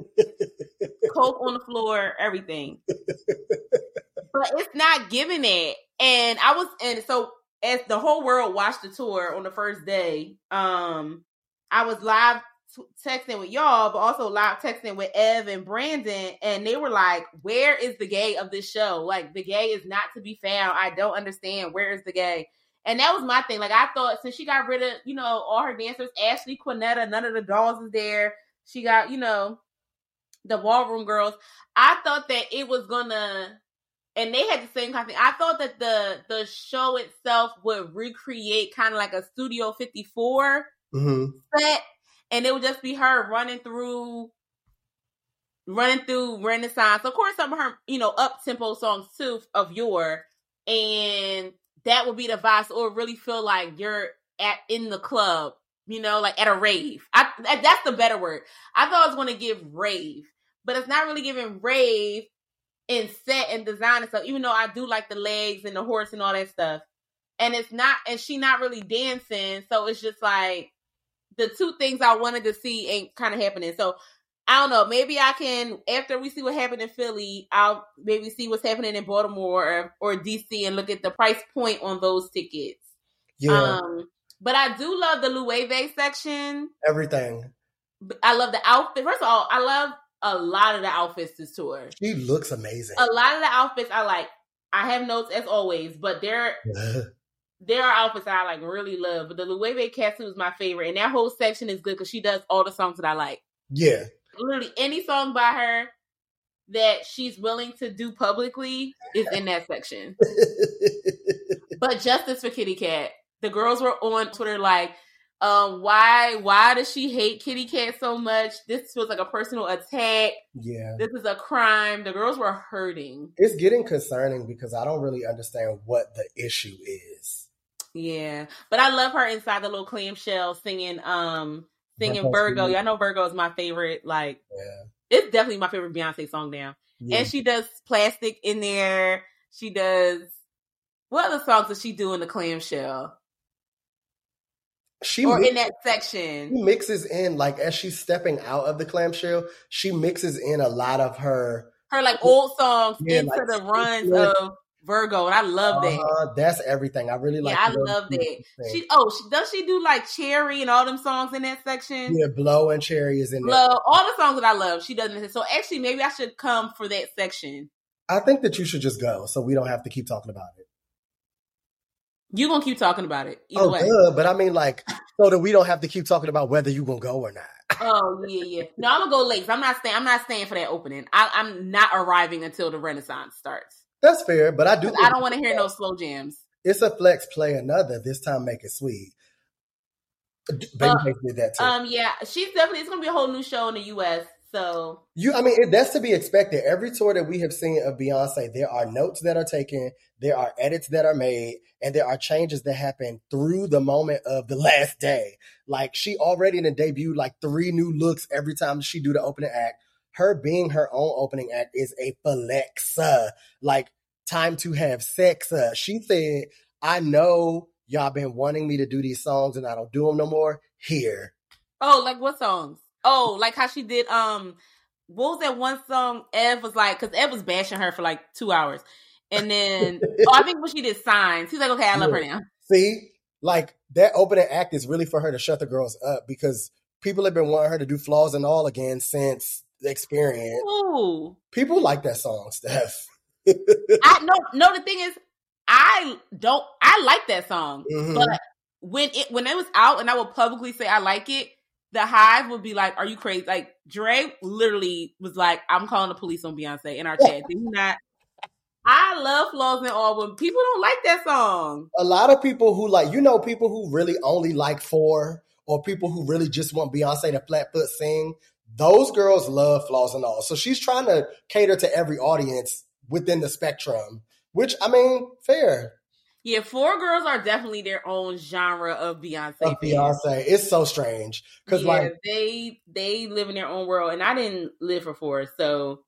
Coke on the floor, everything. but it's not giving it. And I was and so as the whole world watched the tour on the first day, um, I was live texting with y'all, but also live texting with Ev and Brandon, and they were like, "Where is the gay of this show? Like the gay is not to be found. I don't understand. Where is the gay?" And that was my thing. Like I thought since she got rid of, you know, all her dancers, Ashley Quinetta, none of the dolls is there. She got, you know, the ballroom girls. I thought that it was gonna and they had the same kind of thing. I thought that the the show itself would recreate kind of like a Studio 54 hmm set, and it would just be her running through running through Renaissance. Of course, some of her, you know, up tempo songs too of your, and that would be the vibe. Would really feel like you're at in the club, you know, like at a rave. I that's the better word. I thought I was going to give rave, but it's not really giving rave in set and design and stuff. Even though I do like the legs and the horse and all that stuff, and it's not, and she not really dancing, so it's just like the two things I wanted to see ain't kind of happening. So I don't know. Maybe I can after we see what happened in Philly, I'll maybe see what's happening in Baltimore or, or DC and look at the price point on those tickets. Yeah, Um, but I do love the Loewe section. everything. I love the outfit. First of all, I love a lot of the outfits this tour. She looks amazing. A lot of the outfits I like. I have notes as always, but there there are outfits I like really love. But the Loewe Castle is my favorite, and that whole section is good because she does all the songs that I like. yeah, Literally any song by her that she's willing to do publicly is in that section. But justice for Kitty Cat. The girls were on Twitter like, um, why why does she hate Kitty Cat so much? This feels like a personal attack. yeah. This is a crime. The girls were hurting. It's getting concerning because I don't really understand what the issue is. Yeah. But I love her inside the little clamshell singing um singing Virgo Virgo. Y'all know Virgo is my favorite, like Yeah, it's definitely my favorite Beyonce song now. yeah. And she does plastic in there. She does what other songs does she do in the clamshell? she Or mi- in that she section? mixes in like as she's stepping out of the clamshell, she mixes in a lot of her. Her like old songs Yeah, into like the runs of Virgo, and I love that. Uh, that's everything. I really like. yeah, I love that. She oh, she does she do like Cherry and all them songs in that section? yeah, blow and cherry is in there. Love all the songs that I love. She doesn't. So actually, maybe I should come for that section. I think that you should just go, so we don't have to keep talking about it. You gonna keep talking about it either oh, way. good, but I mean, like, so that we don't have to keep talking about whether you gonna go or not. Oh yeah, yeah. No, I'm gonna go late. I'm not staying. I'm not staying for that opening. I, I'm not arriving until the Renaissance starts. That's fair, but I do. I don't want to hear no slow jams. It's a flex. Play another. This time, make it sweet. Babyface did that too. Um, yeah, she's definitely. It's gonna be a whole new show in the U.S. So You, I mean, it, that's to be expected. Every tour that we have seen of Beyonce, there are notes that are taken, there are edits that are made, and there are changes that happen through the moment of the last day. Like she already in the debut, like three new looks every time she do the opening act. Her being her own opening act is a flex. Like time to have sex. uh. She said, "I know y'all been wanting me to do these songs, and I don't do them no more. Here." Oh, like what songs? Oh, like how she did. Um, what was that one song? Ev was like, because Ev was bashing her for like two hours, and then oh, I think when she did signs, he's like, okay, I love her now. See, like that opening act is really for her to shut the girls up because people have been wanting her to do flaws and all again since experience. Ooh, People like that song, Steph. I no, no. The thing is, I don't. I like that song, Mhm. but when it when it was out, and I would publicly say I like it. The Hive would be like, "Are you crazy?" Like Dre literally was like, "I'm calling the police on Beyonce in our chat." Did he not? I love flaws and all, but people don't like that song. A lot of people who like, you know, people who really only like four or people who really just want Beyonce to flat foot sing, those girls love flaws and all. So she's trying to cater to every audience within the spectrum, which I mean, fair. Yeah, four girls are definitely their own genre of Beyonce. Of. Beyonce. It's so strange. Cause yeah, like, they they live in their own world, and I didn't live for four. So,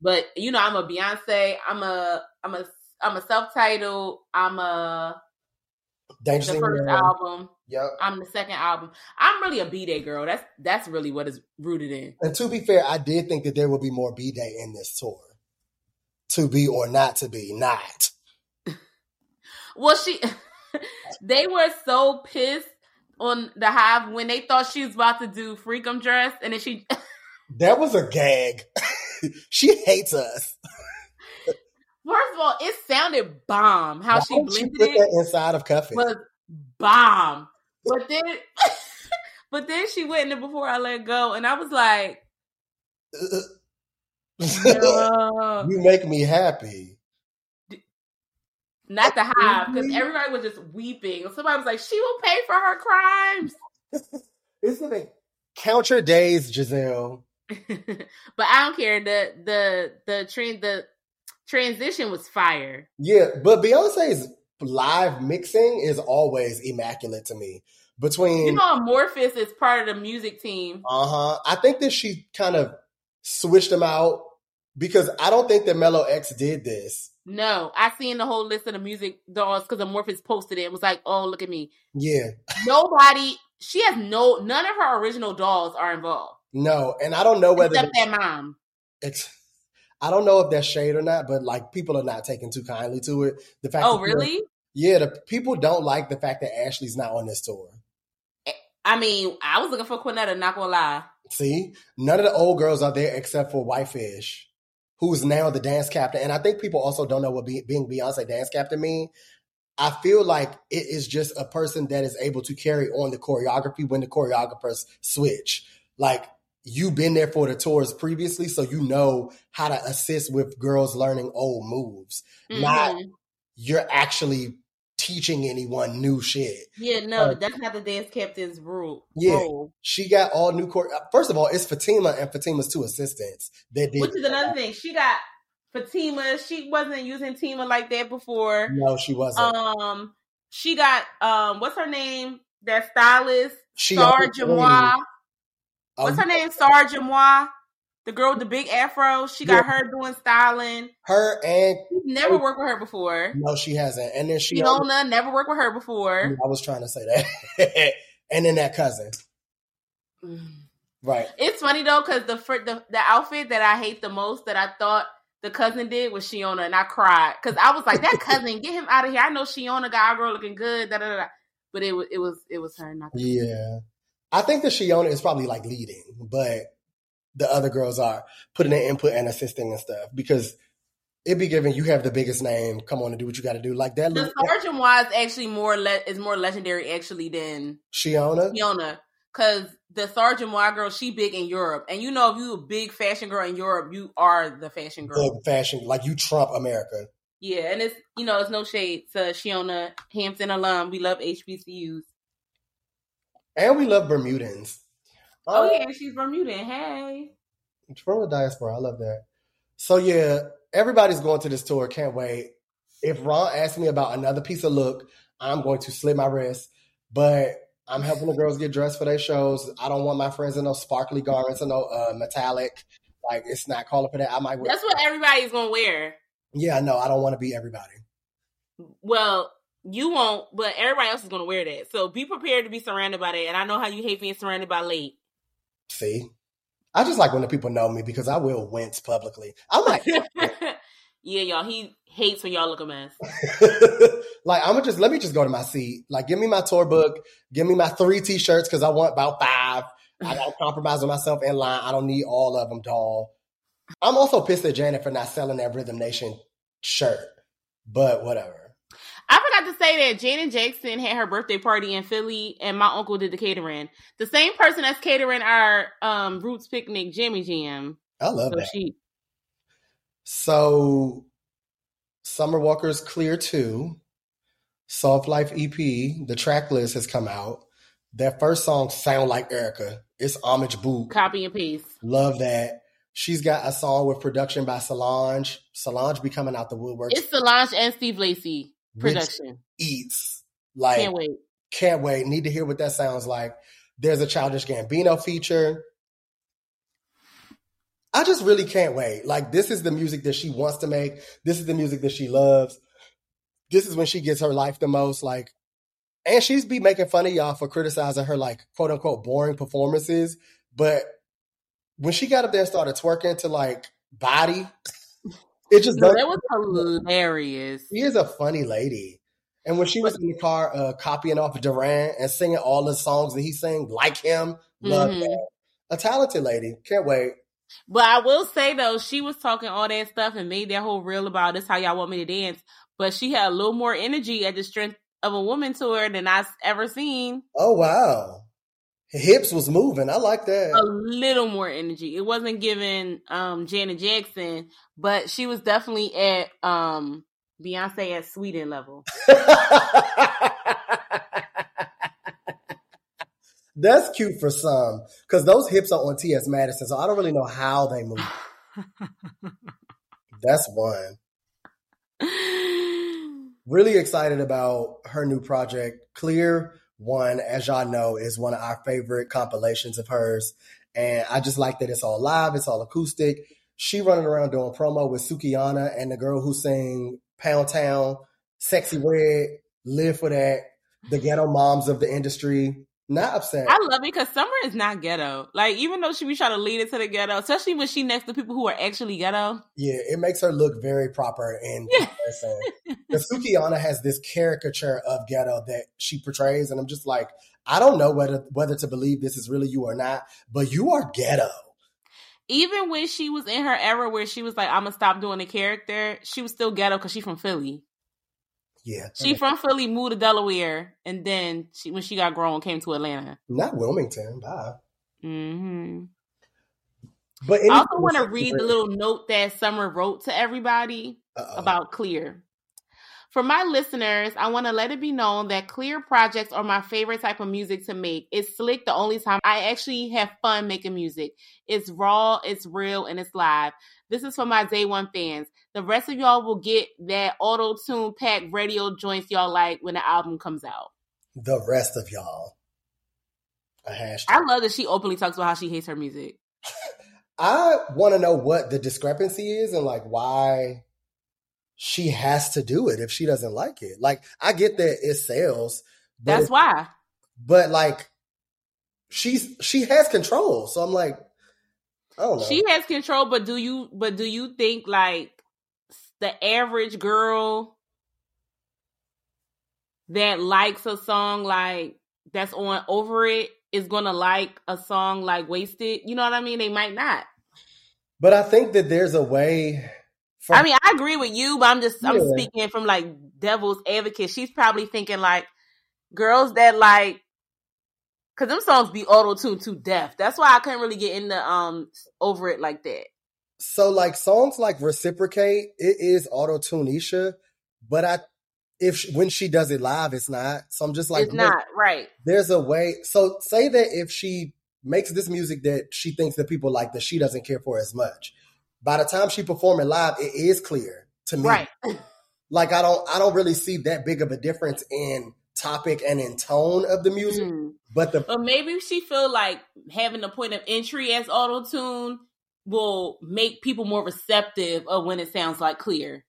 but you know, I'm a Beyonce. I'm a I'm a I'm a self titled. I'm a the first album. Yep. I'm the second album. I'm really a B Day girl. That's that's really what is rooted in. And to be fair, I did think that there would be more B Day in this tour. To be or not to be, not. Well, she they were so pissed on the Hive when they thought she was about to do Freakum Dress, and then she That was a gag. she hates us. First of all, it sounded bomb. How she Why would blended put it that inside of Cuff It. was bomb. But then, but then she went in there before I let go, and I was like, no. you make me happy. not the hive, because everybody was just weeping. Somebody was like, she will pay for her crimes. Isn't it? Count your days, Giselle. but I don't care. The the the trend the transition was fire. Yeah, but Beyonce's live mixing is always immaculate to me. Between You know, Amorphous is part of the music team. Uh huh. I think that she kind of switched them out because I don't think that MeLo-X did this. No, I seen the whole list of the music dolls because Amorphous posted it. It was like, oh, look at me. Yeah. Nobody she has no none of her original dolls are involved No, and I don't know whether except that mom. it's. I don't know if that's shade or not, but like people are not taking too kindly to it. The fact, Oh, really? Yeah, the people don't like the fact that Ashley's not on this tour. Eh, I mean, I was looking for Quinetta. Not gonna lie. See, none of the old girls are there except for Whitefish, who's now the dance captain. And I think people also don't know what be, being Beyonce dance captain mean. I feel like it is just a person that is able to carry on the choreography when the choreographers switch. Like you've been there for the tours previously, so you know how to assist with girls learning old moves. Not Mhm. you're actually teaching anyone new shit. Yeah, no, Uh, that's not the dance captain's rule. Yeah. role. She got all new court. First of all, it's Fatima and Fatima's two assistants that did. Which is another thing. She got Fatima. She wasn't using Tima like that before. No, she wasn't. Um, she got um, what's her name? That stylist, she Star. Oh, What's um, her name? Star Jamois. The girl with the big afro. She got her doing styling. Her and Never worked with her before. no, she hasn't. And then she. Fiona never worked with her before. I was trying to say that. and then that cousin, mm. right? It's funny though because the, the the outfit that I hate the most that I thought the cousin did was Shiona, and I cried because I was like, "That cousin, get him out of here!" I know Shiona got our girl looking good, da da da. But it was it was it was her, not the Yeah, I think that Shiona is probably like leading, but the other girls are putting in input and assisting and stuff because it be given you have the biggest name. Come on and do what you got to do. Like that. The little- Sergeant was actually more le- is more legendary actually than Shiona. Shiona, because the Sergeant Mois girl she big in Europe, and you know if you a big fashion girl in Europe, you are the fashion girl. The fashion, like you trump America. Yeah, and it's you know it's no shade to Shiona Hampton alum. We love HBCUs. And we love Bermudans. Oh Uh, yeah, she's Bermudan. Hey. from the diaspora. I love that. So yeah, everybody's going to this tour. Can't wait. If Ron asks me about another piece of look, I'm going to slit my wrist. But I'm helping the girls get dressed for their shows. I don't want my friends in no sparkly garments or no uh, metallic. Like it's not calling for that. I might. Wear, That's what everybody's gonna wear. yeah, no, I don't want to be everybody. Well, you won't, but everybody else is gonna wear that. So be prepared to be surrounded by that. And I know how you hate being surrounded by late. See, I just like when the people know me because I will wince publicly. I'm like, yeah, y'all. He hates when y'all look a mess. like I'm gonna just let me just go to my seat. Like, give me my tour book, give me my three t-shirts because I want about five. I gotta compromise with myself in line. I don't need all of them, doll. I'm also pissed at Janet for not selling that Rhythm Nation shirt, but whatever. I forgot to say that Janet Jackson had her birthday party in Philly, and my uncle did the catering. The same person that's catering our um, Roots Picnic Jimmy Jam. I love So that. she, So, Summer Walker's Clear 2, Soft Life EP, the track list has come out. That first song sound like Erykah. It's homage boot. copy and paste. Love that. She's got a song with production by Solange. Solange be coming out the woodwork. It's Solange and Steve Lacy production. eats. Like Can't wait. can't wait. Need to hear what that sounds like. There's a Childish Gambino feature. I just really can't wait. Like this is the music that she wants to make. This is the music that she loves. This is when she gets her life the most. Like, and she's be making fun of y'all for criticizing her like quote unquote boring performances. But when she got up there and started twerking to like body, it just does that was hilarious. she is a funny lady. And when she was in the car uh, copying off Duran and singing all the songs that he sang like him, love Mhm. that. A talented lady. Can't wait. But I will say though, she was talking all that stuff and made that whole reel about this how y'all want me to dance. But she had a little more energy at the strength of a woman to her than I've ever seen. Oh wow. Hips was moving. I like that. A little more energy. It wasn't giving um Janet Jackson, but she was definitely at um Beyonce at Sweden level. That's cute for some. Because those hips are on T.S. Madison, so I don't really know how they move. That's one. really excited about her new project. Clear One, as y'all know, is one of our favorite compilations of hers. And I just like that it's all live, it's all acoustic. She running around doing promo with Sukihana and the girl who sang Pound Town, Sexyy Red, Live for That, the ghetto moms of the industry. Not upset. I love it because Summer is not ghetto. Like even though she be trying to lead it to the ghetto, especially when she next to people who are actually ghetto. Yeah, it makes her look very proper in Yeah. comparison. Because Sukihana has this caricature of ghetto that she portrays, and I'm just like, I don't know whether whether to believe this is really you or not, but you are ghetto. Even when she was in her era where she was like, "I'm gonna stop doing the character," she was still ghetto because she from Philly. Yeah, She from Philly, moved to Delaware, and then she, when she got grown, came to Atlanta. not Wilmington. Bye. Mm-hmm. But I also want to read the little note that Summer wrote to everybody Uh-oh. about Clear. For my listeners, I want to let it be known that Clear projects are my favorite type of music to make. It's slick the only time I actually have fun making music. It's raw, it's real, and it's live. This is for my day one fans. The rest of y'all will get that auto tune pack radio joints y'all like when the album comes out. the rest of y'all. A hashtag. I love that she openly talks about how she hates her music. I want to know what the discrepancy is and like why she has to do it if she doesn't like it. Like I get that it sells, That's why. but like she's she has control. So I'm like, I don't know. She has control, but do you but do you think like the average girl that likes a song like that's on over it is gonna like a song like wasted? You know what I mean? They might not. but I think that there's a way. For, I mean, I agree with you, but I'm just I'm Yeah. speaking from like devil's advocate. She's probably thinking like girls that like because them songs be auto tuned to death. That's why I couldn't really get into um over it like that. so like songs like reciprocate, it is auto tunisha, but I if she, when she does it live, it's not. So I'm just like, it's not right. there's a way. So say that if she makes this music that she thinks that people like that she doesn't care for as much, by the time she perform it live, it is clear to me. Right. Like I don't I don't really see that big of a difference in topic and in tone of the music. Mm. But the But maybe she feel like having a point of entry as auto tune will make people more receptive of when it sounds like clear.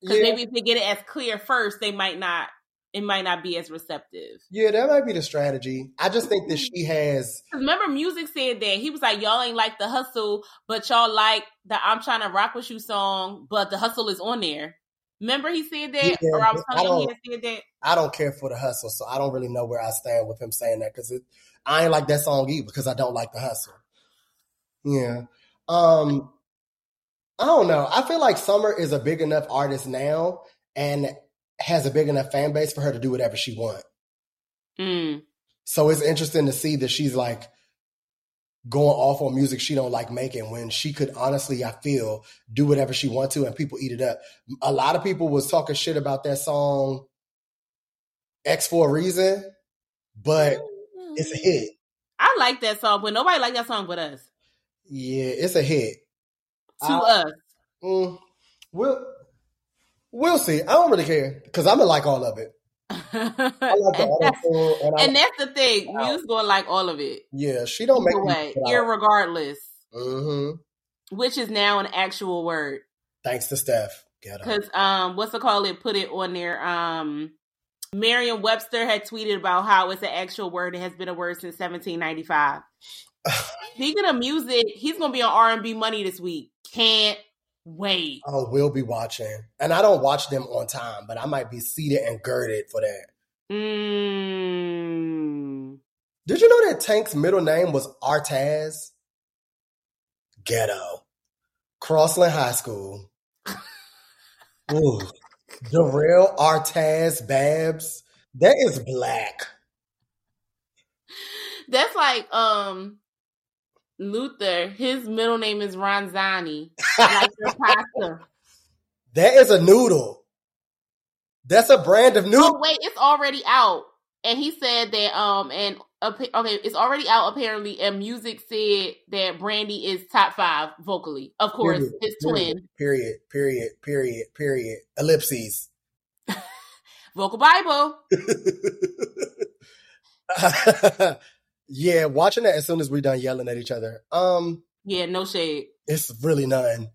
Because yeah, maybe if they get it as clear first, they might not. It might not be as receptive. yeah, that might be the strategy. I just think that she has. Remember, Musiq said that he was like, "Y'all ain't like the hustle, but y'all like the I'm trying to rock with you song, but the hustle is on there." Remember, he said that, Yeah, or I was telling don't- he said that. I don't care for the hustle, so I don't really know where I stand with him saying that because I ain't like that song either because I don't like the hustle. Yeah. Um I don't know. I feel like Summer is a big enough artist now and has a big enough fan base for her to do whatever she wants. Mm. So it's interesting to see that she's like going off on music she don't like making when she could honestly, I feel, do whatever she want to and people eat it up. A lot of people was talking shit about that song X for a reason, but it's a hit. I like that song, but nobody like that song but us. Yeah, it's a hit. To I- us. Mm, we'll we'll see. I don't really care because I'm gonna like all of it. I like the and, that's, and and that's the thing. Muse gonna like all of it. yeah, she don't make Either way, irregardless, Mhm. which is now an actual word. Thanks to Steph. Because um, what's it called? It put it on there. Um, Merriam Webster had tweeted about how it's an actual word. It has been a word since 1795. Speaking of Musiq, he's gonna be on R and B Money this week. Can't wait. I will be watching, and I don't watch them on time, but I might be seated and girded for that. Mm. Did you know that Tank's middle name was Artaz? Ghetto. Crossland High School. Ooh. Durrell Artaz Babbs. That is black. That's like um Luther. His middle name is Ronzoni. like your pasta. That is a noodle. That's a brand of Oh noodle. wait, it's already out. And he said that um and okay, it's already out apparently. And Musiq said that Brandy is top five vocally. Of course, Period, his period, twin. Period. Period. Period. Period. Ellipses. Vocal Bible. yeah, watching that as soon as we're done yelling at each other. Um, Yeah, no shade. it's really none.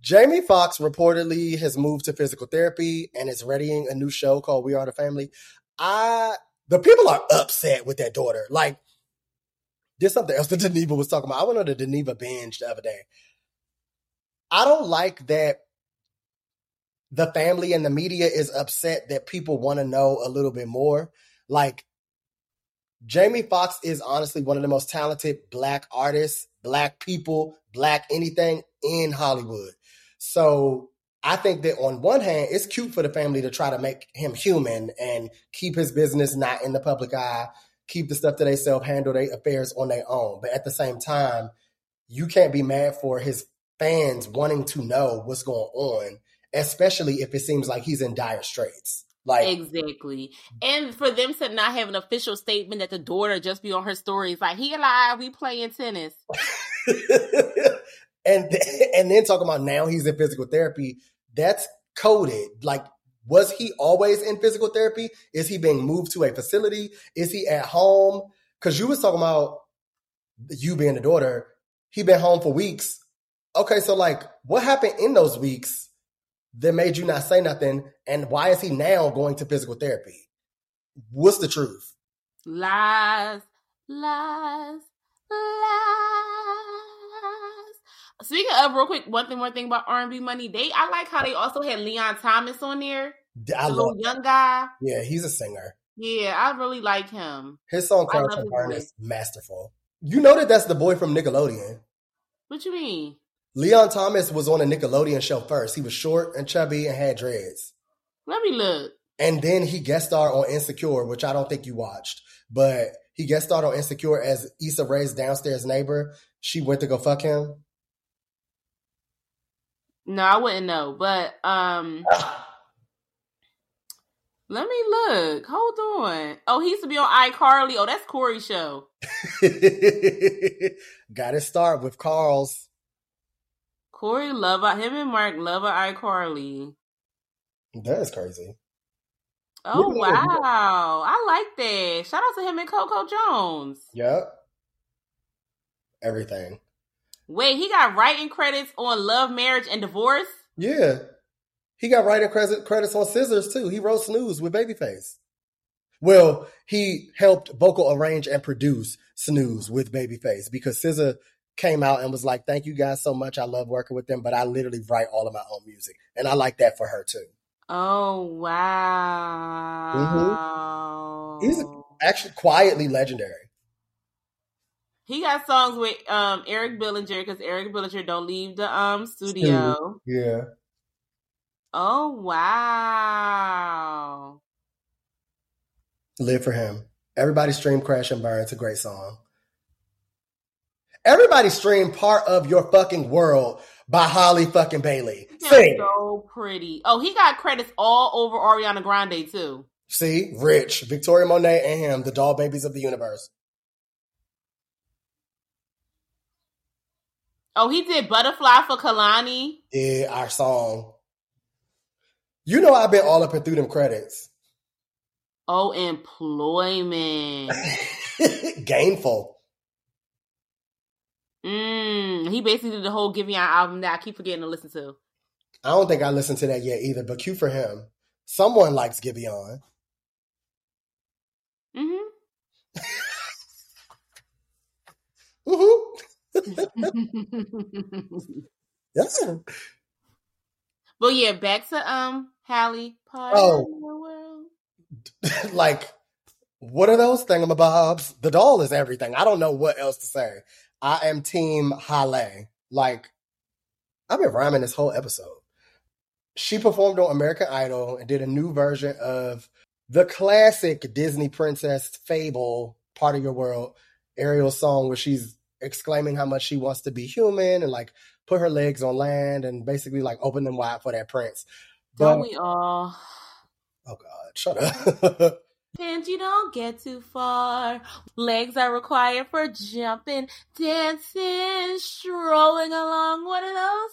Jamie Foxx reportedly has moved to physical therapy and is readying a new show called We Are the Family. I the people are upset with their daughter. Like, there's something else that Deneva was talking about. I went on the Deneva binge the other day. I don't like that the family and the media is upset that people want to know a little bit more. Like, Jamie Foxx is honestly one of the most talented black artists, black people, black anything in Hollywood. So I think that on one hand, it's cute for the family to try to make him human and keep his business not in the public eye, keep the stuff to themselves, handle their affairs on their own. But at the same time, you can't be mad for his fans wanting to know what's going on, especially if it seems like he's in dire straits. Like exactly, and for them to not have an official statement that the daughter just be on her stories like he alive, we playing tennis. and and then talking about now he's in physical therapy. That's coded. Like, was he always in physical therapy? Is he being moved to a facility? Is he at home? Because you was talking about you being the daughter. He been home for weeks. Okay, so like, what happened in those weeks that made you not say nothing? And why is he now going to physical therapy? What's the truth? Lies, lies, lies. Speaking of real quick, one thing more thing about R and B money, they I like how they also had Leon Thomas on there. I the love little young guy. Yeah, he's a singer. Yeah, I really like him. His song I Crash love and his Burn is masterful. You know that that's the boy from Nickelodeon. What you mean? Leon Thomas was on a Nickelodeon show first. He was short and chubby and had dreads. Let me look. And then he guest starred on Insecure, which I don't think you watched, but he guest starred on Insecure as Issa Rae's downstairs neighbor. She went to go fuck him. No, I wouldn't know. But um let me look. Hold on. Oh, he used to be on iCarly. Oh, that's Corey's show. Got to start with Carl's. Corey love him and Mark love iCarly. That is crazy. Oh wow. I like that. Shout out to him and Coco Jones. Yep. Everything. Wait, he got writing credits on Love, Marriage, and Divorce? Yeah. He got writing credit, credits on Scissors too. He wrote Snooze with Babyface. Well, he helped vocal arrange and produce Snooze with Babyface because SZA came out and was like, "Thank you guys so much. I love working with them, but I literally write all of my own music, and I like that for her too." Oh wow. He's Actually, quietly legendary. He got songs with um Eric Bellinger because Eric Bellinger don't leave the um studio. Yeah. Oh wow. Live for him. Everybody stream Crash and Burn. It's a great song. Everybody stream Part of Your Fucking World by Halle fucking Bailey. Sing. so pretty. Oh, he got credits all over Ariana Grande too. See, Rich, Victoria Monet, and him, the doll babies of the universe. Oh, he did Butterfly for Kehlani. Yeah, our song. You know I've been all up and through them credits. Oh, employment. Gainful. Mm, he basically did the whole Giveon album that I keep forgetting to listen to. I don't think I listened to that yet either, but cue for him. Someone likes Giveon. hmm Mm-hmm. Yeah. but yeah, back to um Halle. Part Oh. like, what are those thingamabobs? The doll is everything. I don't know what else to say. I am Team Halle. Like, I've been rhyming this whole episode. She performed on American Idol and did a new version of the classic Disney princess fable, Part of Your World, Ariel's song, where she's exclaiming how much she wants to be human and like put her legs on land and basically like open them wide for that prince. Don't we all? oh God, shut up. And you don't get too far. Legs are required for jumping, dancing, strolling along one of those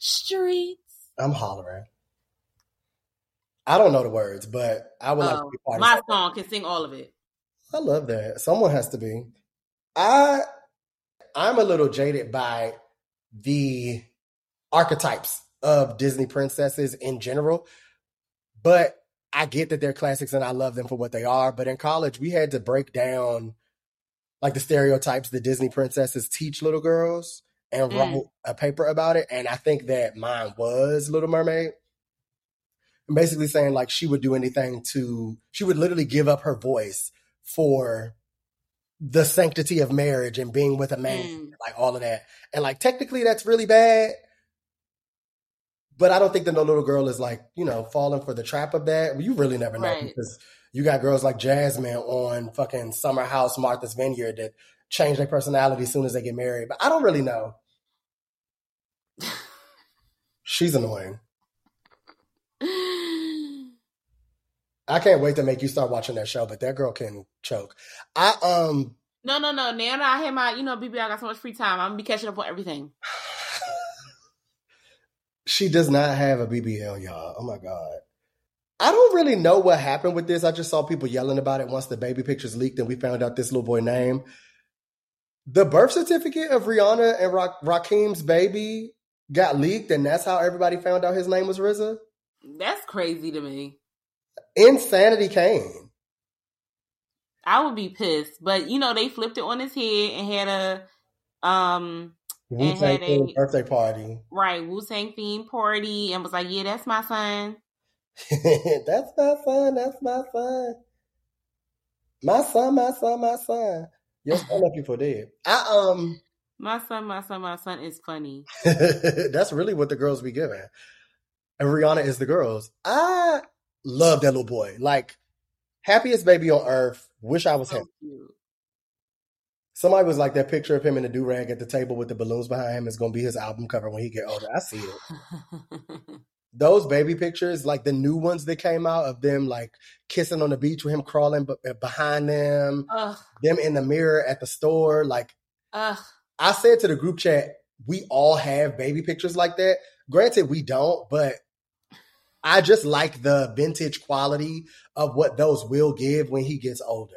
streets. I'm hollering. I don't know the words, but I would like to Oh, be part my of song can sing all of it. I love that. Someone has to be. I I'm a little jaded by the archetypes of Disney princesses in general, but I get that they're classics and I love them for what they are, but in college we had to break down like the stereotypes that Disney princesses teach little girls and Mm. wrote a paper about it. And I think that mine was Little Mermaid. And basically saying like she would do anything to, she would literally give up her voice for the sanctity of marriage and being with a man, Mm. like all of that. And like technically that's really bad. But I don't think that no little girl is like, you know, falling for the trap of that. You really never know Right. because you got girls like Jasmine on fucking Summer House, Martha's Vineyard that change their personality as soon as they get married. But I don't really know. She's annoying. I can't wait to make you start watching that show, but that girl can choke. I um No, no, no. Now that I have my, you know, BB, I got so much free time. I'm gonna be catching up on everything. she does not have a BBL, y'all. Oh my god. I don't really know what happened with this. I just saw people yelling about it once the baby pictures leaked and we found out this little boy name. The birth certificate of Rihanna and Ra- Rakim's baby got leaked, and that's how everybody found out his name was RZA. That's crazy to me. Insanity came. I would be pissed, but you know they flipped it on his head and had a um Wu Tang a- birthday party. right Wu Tang theme party and was like, yeah, that's my son. that's my son. That's my son. My son, my son, my son. Your son you for dead. I um My son, my son, my son is funny. that's really what the girls be giving. And Rihanna is the girls. I love that little boy. Like happiest baby on earth. Wish I was him. Cute. Somebody was like that picture of him in a do rag at the table with the balloons behind him is gonna be his album cover when he get older. I see it. Those baby pictures, like the new ones that came out of them like kissing on the beach with him crawling b- uh, behind them, ugh, them in the mirror at the store, like ugh. I said to the group chat, we all have baby pictures like that. Granted, we don't, but I just like the vintage quality of what those will give when he gets older.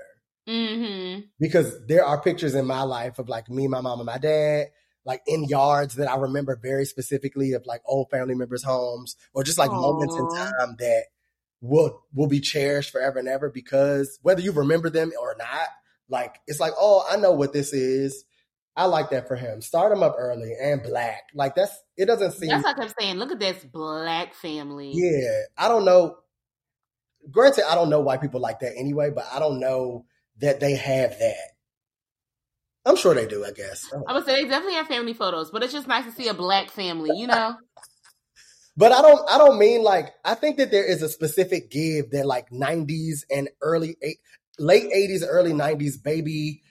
Mm-hmm. Because there are pictures in my life of like me, my mom, and my dad, like in yards that I remember very specifically of like old family members' homes or just like moments in time that will will be cherished forever and ever because whether you remember them or not, like it's like, oh, I know what this is. I like that for him. Start him up early and black. Like that's it doesn't seem That's what I kept saying. Look at this black family. yeah. I don't know. Granted, I don't know why people like that anyway, but I don't know that they have that. I'm sure they do, I guess. I would say they definitely have family photos, but it's just nice to see a black family, you know? But I don't I don't mean like I think that there is a specific give that like 90s and early eight, late 80s early 90s baby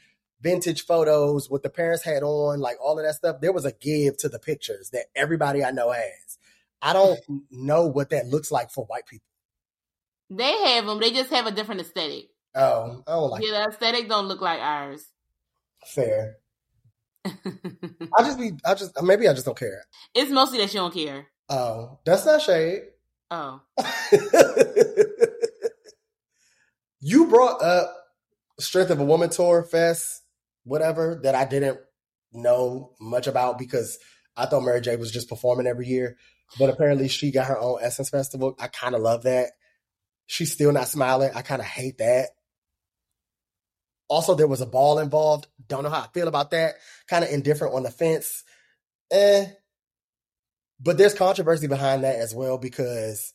vintage photos with the parents had on like all of that stuff there was a give to the pictures that everybody I know has. I don't know what that looks like for white people. They have them. They just have a different aesthetic. Oh, I don't like yeah, the aesthetic don't look like ours. fair. I just be I just maybe I just don't care. it's mostly that you don't care. Oh, that's not shade. Oh, you brought up Strength of a Woman tour fest, whatever, that I didn't know much about because I thought Mary J was just performing every year. But apparently she got her own Essence Festival. I kind of love that. She's still not smiling. I kind of hate that. Also, there was a ball involved. Don't know how I feel about that. Kind of indifferent on the fence. Eh. But there's controversy behind that as well because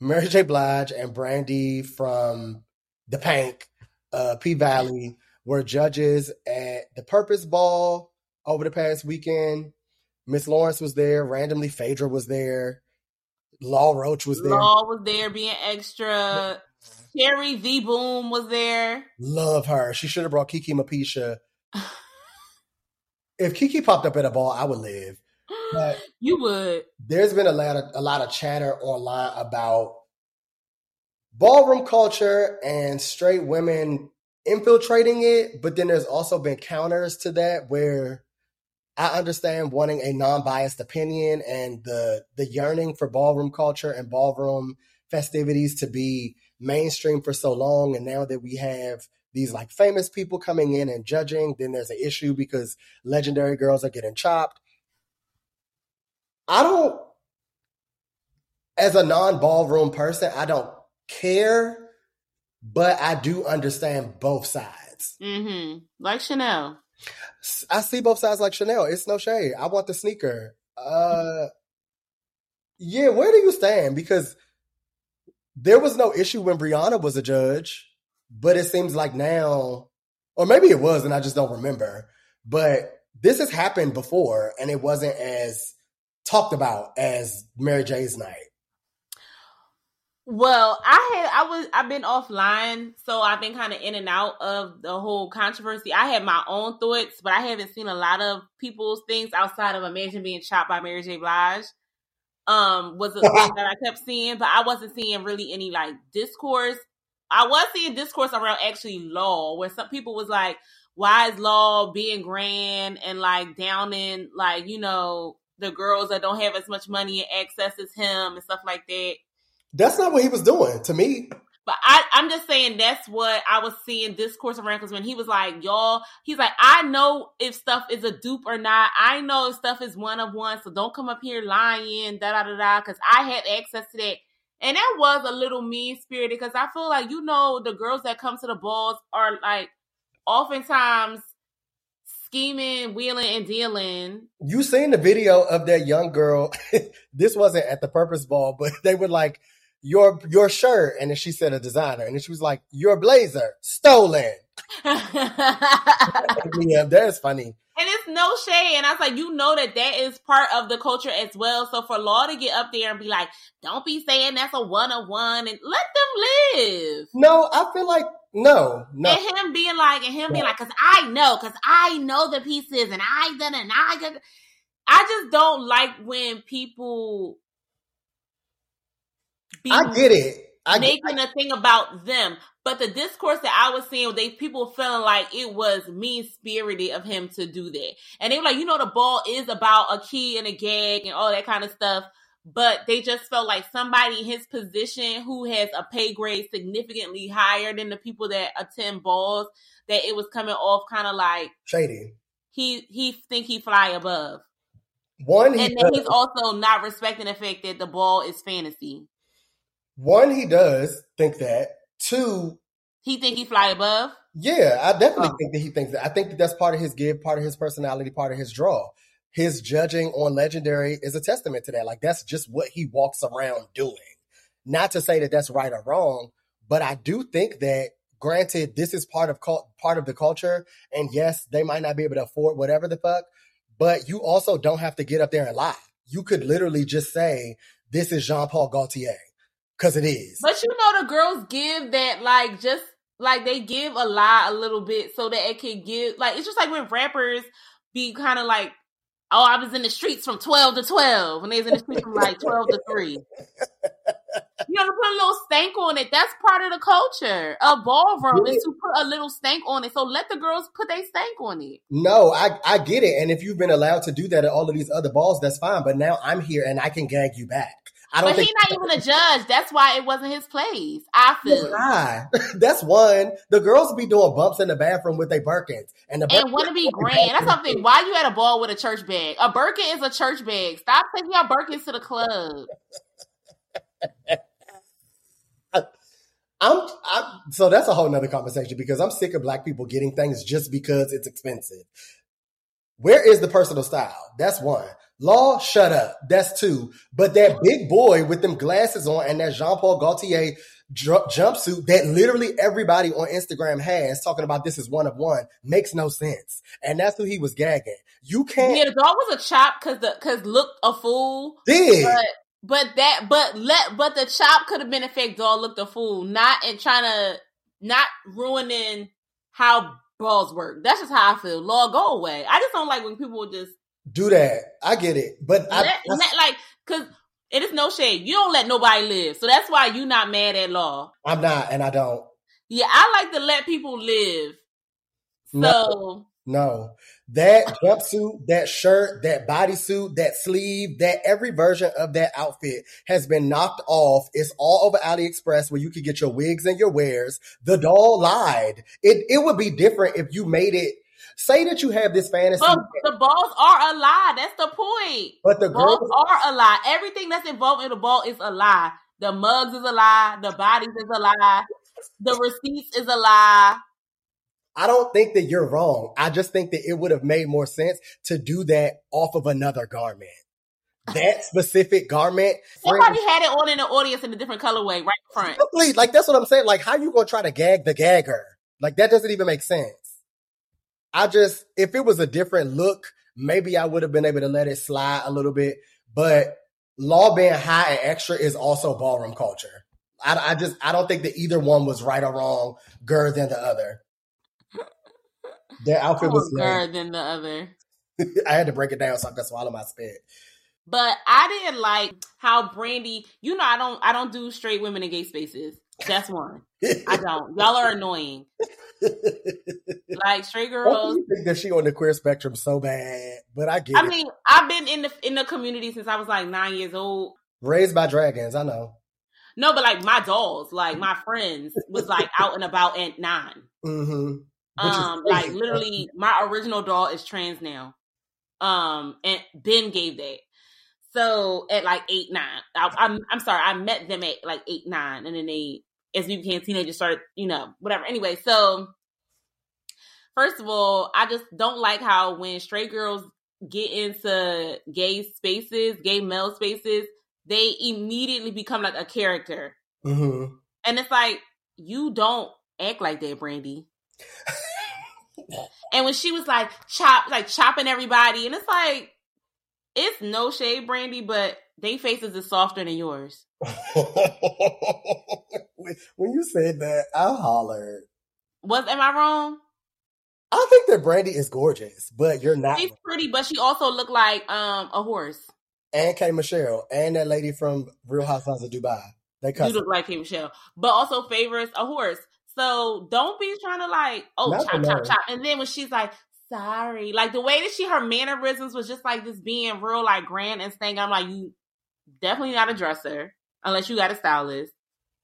Mary J. Blige and Brandee from the Pank, uh, P Valley, were judges at the Purpose Ball over the past weekend. Miss Lawrence was there. Randomly, Phaedra was there. Law Roach was there. Law was there being extra. Carrie V Boom was there. Love her. She should have brought Kiki Mapisha. if Kiki popped up at a ball, I would live. But you would. there's been a lot of a lot of chatter online about ballroom culture and straight women infiltrating it, but then there's also been counters to that where I understand wanting a non-biased opinion and the the yearning for ballroom culture and ballroom festivities to be mainstream for so long and now that we have these like famous people coming in and judging, then there's an issue because legendary girls are getting chopped. I don't, as a non ballroom person, I don't care, but I do understand both sides. Mm-hmm. Like Chanel. I see both sides like Chanel. It's no shade. I want the sneaker. Uh, yeah, where do you stand? Because there was no issue when Brianna was a judge, but it seems like now, or maybe it was, and I just don't remember. But this has happened before, and it wasn't as talked about as Mary J's night. Well, I had I was I've been offline, so I've been kind of in and out of the whole controversy. I had my own thoughts, but I haven't seen a lot of people's things outside of Imagine Being Chopped by Mary J. Blige. Um, was a thing that I kept seeing, but I wasn't seeing really any like discourse. I was seeing discourse around actually law, where some people was like, "Why is law being grand and like downing like you know the girls that don't have as much money and access as him and stuff like that?" That's not what he was doing to me. But I, I'm just saying that's what I was seeing discourse around because when he was like, y'all, he's like, I know if stuff is a dupe or not. I know if stuff is one of one. So don't come up here lying, da da da da, because I had access to that. And that was a little mean spirited because I feel like, you know, the girls that come to the balls are like oftentimes scheming, wheeling, and dealing. You seen the video of that young girl? this wasn't at the purpose ball, but they were like, your your shirt, and then she said a designer, and then she was like, your blazer stolen. yeah, that's funny. And it's no shade. And I was like, you know that that is part of the culture as well. So for Law to get up there and be like, don't be saying that's a one on one and let them live. No, I feel like no, no. And him being like, and him being like, cause I know, cause I know the pieces and I done and I done. I just don't like when people be I get it. I get, making a thing about them. But the discourse that I was seeing, they people feeling like it was mean spirited of him to do that, and they were like, you know, the ball is about a key and a gag and all that kind of stuff. But they just felt like somebody in his position who has a pay grade significantly higher than the people that attend balls, that it was coming off kind of like shady. He he think he fly above. One, he and then he's also not respecting the fact that the ball is fantasy. One, he does think that. Two, he think he fly above. Yeah, I definitely oh. think that he thinks that. I think that that's part of his give, part of his personality, part of his draw. His judging on Legendary is a testament to that. Like that's just what he walks around doing. Not to say that that's right or wrong, but I do think that granted this is part of part of the culture and yes, they might not be able to afford whatever the fuck, but you also don't have to get up there and lie. You could literally just say this is Jean-Paul Gaultier because it is. But you know, the girls give that like just like they give a lie a little bit so that it can give like it's just like when rappers be kind of like, oh, I was in the streets from twelve to twelve, and they was in the streets from like twelve to three. You know, to put a little stank on it. That's part of the culture. A ballroom yeah. is to put a little stank on it. So let the girls put their stank on it. No, I, I get it. And if you've been allowed to do that at all of these other balls, that's fine. But now I'm here and I can gag you back. I don't but he's not even a judge. That's why it wasn't his place. I feel. Yeah, that's one. The girls be doing bumps in the bathroom with their Birkins, and the and want to be grand. That's something. Why you at a ball with a church bag? A Birkin is a church bag. Stop taking your Birkins to the club. I'm, I'm so that's a whole nother conversation because I'm sick of black people getting things just because it's expensive. Where is the personal style? That's one. Law, shut up. That's two. But that big boy with them glasses on and that Jean Paul Gaultier j- jumpsuit that literally everybody on Instagram has talking about this is one of one makes no sense. And that's who he was gagging. You can't. Yeah, the dog was a chop because the because looked a fool. Did but, but that but let but the chop could have been a fake dog looked a fool, not in trying to not ruining how balls work. That's just how I feel. Law, go away. I just don't like when people just do that. I get it, but let, I, let, like because it is no shade. You don't let nobody live, so that's why you not mad at law. I'm not, and I don't. Yeah, I like to let people live. So no, no. that jumpsuit, that shirt, that bodysuit, that sleeve, that every version of that outfit has been knocked off. It's all over AliExpress where you could get your wigs and your wares. The doll lied. It it would be different if you made it Say that you have this fantasy. But the balls are a lie. That's the point. But the balls girls are a lie. Everything that's involved in the ball is a lie. The mugs is a lie. The bodies is a lie. The receipts is a lie. I don't think that you're wrong. I just think that it would have made more sense to do that off of another garment. That specific garment. Somebody had it on in the audience in a different colorway, right in front. Please, like that's what I'm saying. Like, how you gonna try to gag the gagger? Like that doesn't even make sense. I just, if it was a different look, maybe I would have been able to let it slide a little bit. But law being high and extra is also ballroom culture. I, I just, I don't think that either one was right or wrong, girl than the other. Their outfit was girl than the other. I had to break it down so I could swallow my spit. But I didn't like how Brandee. You know, I don't. I don't do straight women in gay spaces. That's one. I don't. Y'all are annoying. like straight girls. You think that she on the queer spectrum so bad, but I get. I it. mean, I've been in the in the community since I was like nine years old. Raised by dragons, I know. No, but like my dolls, like my friends, was like out and about at 9 Mm-hmm. Um, like literally, my original doll is trans now. Um, and Ben gave that. So at like eight, nine, I, I'm I'm sorry, I met them at like eight, nine, and then they, as we became teenagers, started, you know, whatever. Anyway, so first of all, I just don't like how when straight girls get into gay spaces, gay male spaces, they immediately become like a character, Mm-hmm. and it's like you don't act like that, Brandee. and when she was like chop, like chopping everybody, and it's like it's no shade, Brandee, but they faces is softer than yours. when you said that, I hollered. Was am I wrong? I think that Brandee is gorgeous, but you're not. She's pretty, but she also looked like um a horse. And K Michelle and that lady from Real Housewives of Dubai. They You look like K Michelle, but also favors a horse. So don't be trying to like, oh, Not chop, chop, chop. And then when she's like, sorry, like the way that she, her mannerisms was just like this being real, like grand and saying, I'm like, you definitely not a dresser unless you got a stylist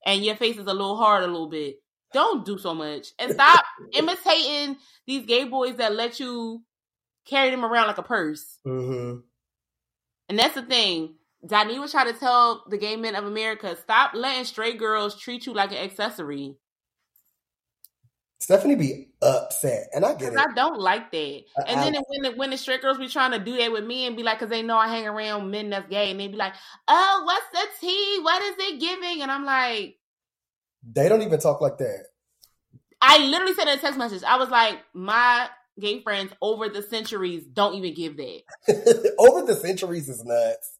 and your face is a little hard a little bit. Don't do so much and stop imitating these gay boys that let you carry them around like a purse. Mm-hmm. And that's the thing. Donnie was trying to tell the gay men of America, stop letting straight girls treat you like an accessory. Stephanie be upset, and I get it. I don't like that. I- And then I- when the, when the straight girls be trying to do that with me and be like, because they know I hang around men that's gay, and they be like, oh, what's the tea? What is it giving? And I'm like, They don't even talk like that. I literally said in a text message, I was like, my gay friends over the centuries don't even give that. Over the centuries is nuts.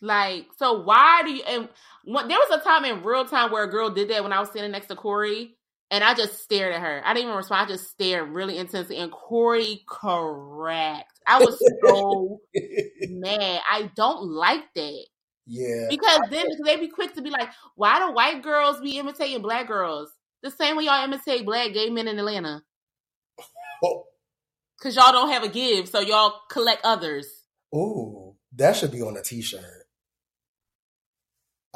Like, so why do you? And when, there was a time in real time where a girl did that when I was sitting next to Corey, and I just stared at her. I didn't even respond. I just stared really intensely, and Corey correct. I was so mad. I don't like that yeah. because then they be quick to be like, "Why do white girls be imitating black girls?" The same way y'all imitate black gay men in Atlanta, Oh, because y'all don't have a give, so y'all collect others. ooh, that should be on a T-shirt.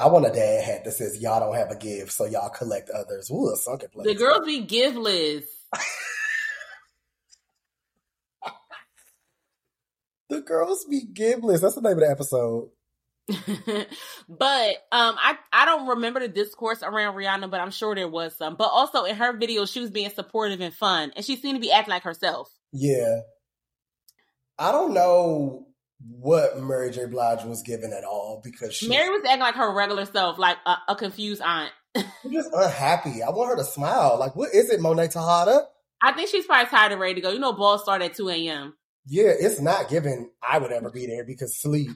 I want a dad hat that says "Y'all don't have a gift, so y'all collect others." Ooh, a sunken place. The girls be giveless. The girls be gibless. That's the name of the episode. but um I I don't remember the discourse around Rihanna, but I'm sure there was some. But also in her video, she was being supportive and fun, and she seemed to be acting like herself. Yeah. I don't know what Mary J. Blige was given at all because she's Mary was acting like her regular self, like a, a confused aunt. just unhappy. I want her to smile. Like, what is it, Monet Tejada? I think she's probably tired and ready to go. You know, balls start at two a.m. Yeah, it's not given I would ever be there because sleep.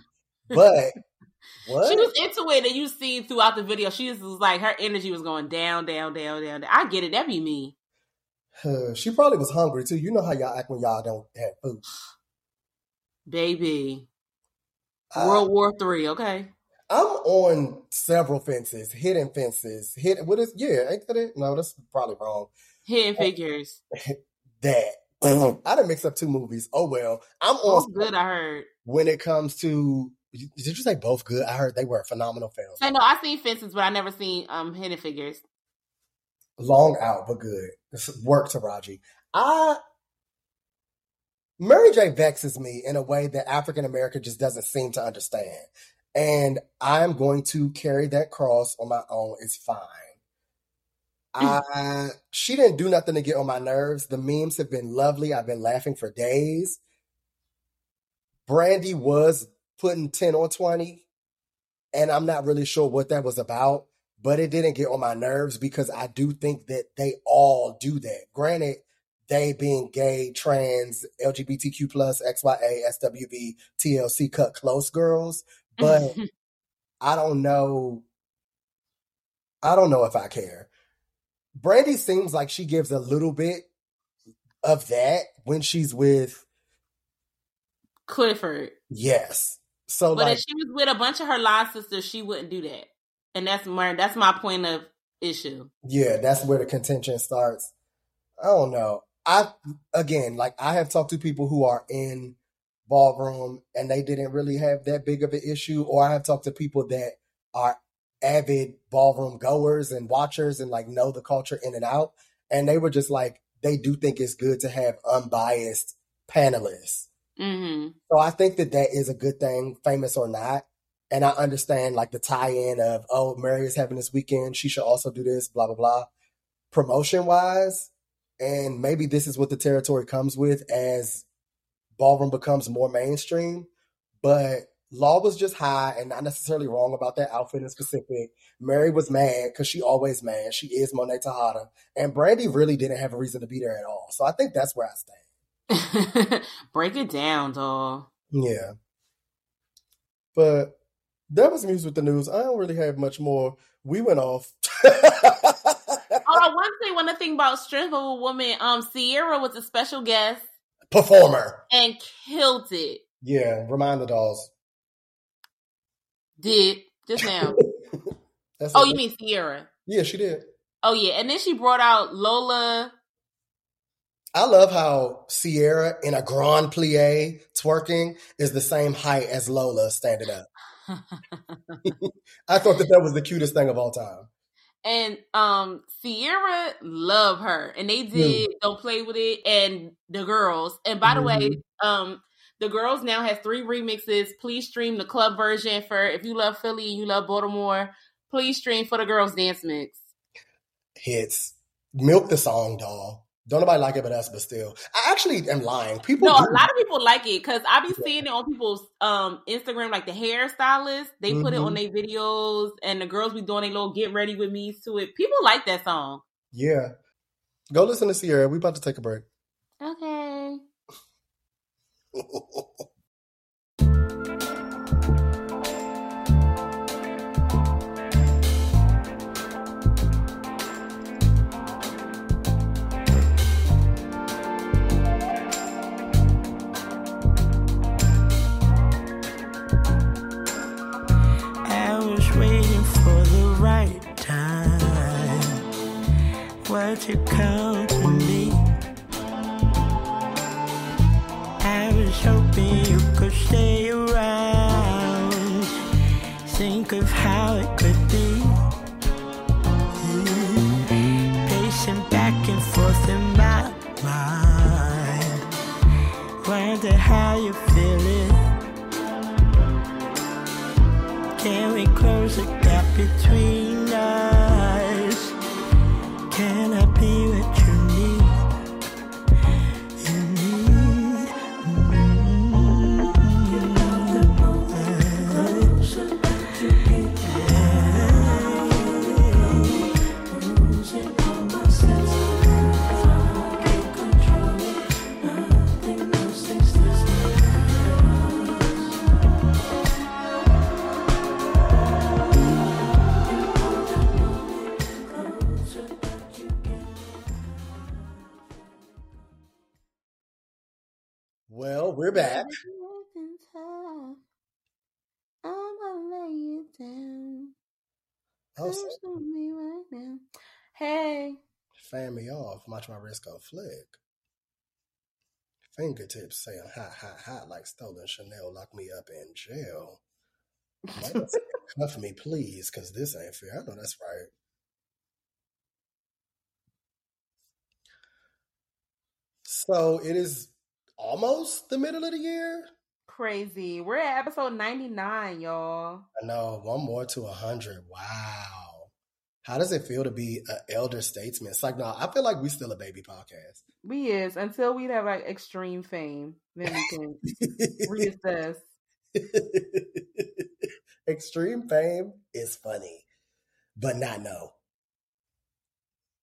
But what? She was into it, and you see throughout the video, she was like her energy was going down, down, down, down. down. I get it. That'd be me, she probably was hungry too. You know how y'all act when y'all don't have food. baby. World War Three. Okay. I'm on several fences, hidden fences. Hidden, what is, yeah, ain't that it? No, that's probably wrong. Hidden Figures. That. I didn't mix up two movies. Oh well. I'm Oh, on good. I heard. when it comes to, did you say both good? I heard they were phenomenal films. I know I seen Fences, but I never seen um Hidden Figures. Long out, but good. Work to Raji. I Mary J vexes me in a way that African America just doesn't seem to understand. and I'm going to carry that cross on my own. It's fine. Hmm. I she didn't do nothing to get on my nerves. The memes have been lovely. I've been laughing for days. Brandy was putting 10 or 20, and I'm not really sure what that was about, but it didn't get on my nerves because I do think that they all do that. Granted, they being gay, trans, LGBTQ plus, XYA, SWV, TLC cut close girls, but mm-hmm. I don't know. I don't know if I care. Brandee seems like she gives a little bit of that when she's with Clifford. yes. So But like if she was with a bunch of her line sisters, she wouldn't do that. And that's my that's my point of issue. yeah, that's where the contention starts. I don't know. I again, like I have talked to people who are in ballroom and they didn't really have that big of an issue, or I have talked to people that are avid ballroom goers and watchers and like know the culture in and out, and they were just like they do think it's good to have unbiased panelists. hmm So I think that that is a good thing, famous or not. And I understand like the tie-in of oh, Mary is having this weekend, she should also do this, blah blah blah. Promotion wise, and maybe this is what the territory comes with as ballroom becomes more mainstream. But Law was just high and not necessarily wrong about that outfit in specific. Mary was mad because she always mad. She is Monet Tejada. And Brandee really didn't have a reason to be there at all. So I think that's where I stand. Break it down, doll. Yeah. But that was news with the news. I don't really have much more. We went off. I want to say one thing about Strength of a Woman. Um, Ciara was a special guest Performer. and killed it. Yeah, remind the dolls. Did just now. That's oh, you mean Ciara? Yeah, she did. Oh yeah, and then she brought out Lola. I love how Ciara in a grand plie twerking is the same height as Lola standing up. I thought that that was the cutest thing of all time. And um Ciara love her and they did don't play with it and the girls. And by the way um the girls now has three remixes. Please stream the club version for if you love Philly and you love Baltimore please stream for the girls dance mix. Hits. Milk the song, doll. Don't nobody like it but us, but still. I actually am lying. People no do. a lot of people like it because I be seeing it on people's um Instagram like the hairstylists they put it on their videos and the girls be doing a little get ready with me to it people like that song Yeah. Go listen to Ciara. We about to take a break. okay You come to me? I was hoping you could stay around. Think of how it could be. Mm. Pacing back and forth in my mind. With oh, me right now. Hey, fan me off. Watch my wrist go flick. Fingertips saying hot, hot, hot like stolen Chanel. Lock me up in jail. Cuff me, please, because this ain't fair. I know that's right. So it is almost the middle of the year. Crazy. We're at episode 99, y'all. I know. One more to a hundred. Wow. How does it feel to be an elder statesman? It's like, no, I feel like we still a baby podcast. We is until we have like extreme fame, then we can reassess. Extreme fame is funny, but not no.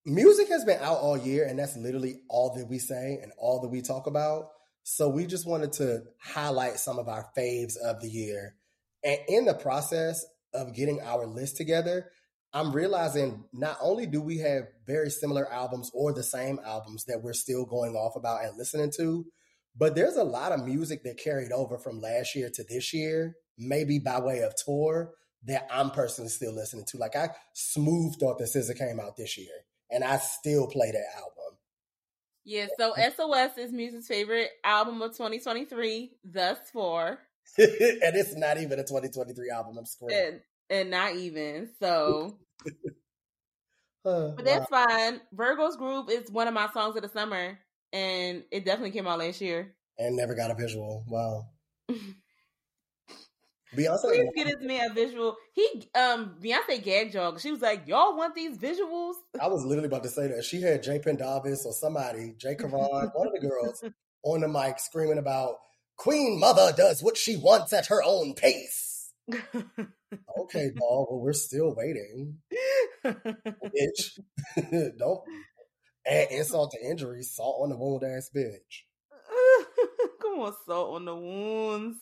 Music has been out all year, and that's literally all that we say and all that we talk about. So we just wanted to highlight some of our faves of the year. And in the process of getting our list together, I'm realizing not only do we have very similar albums or the same albums that we're still going off about and listening to, but there's a lot of music that carried over from last year to this year, maybe by way of tour, that I'm personally still listening to. Like I smooth thought that SZA came out this year, and I still play that album. Yeah, so SOS is music's favorite album of 2023 thus far. and it's not even a 2023 album. I'm screwed. And, and not even. So Uh, But that's fine. Virgo's Groove is one of my songs of the summer, and it definitely came out last year. and never got a visual. Wow. Beyonce. Please get this man a visual. He um Beyonce gag jog. She was like, "Y'all want these visuals?" I was literally about to say that she had Jay Pendavis or somebody, Jay Karan, one of the girls, on the mic screaming about Queen Mother does what she wants at her own pace. Okay, dog. Well, we're still waiting, bitch. Don't add insult to injury. Salt on the wound, ass bitch. Come on, salt on the wounds.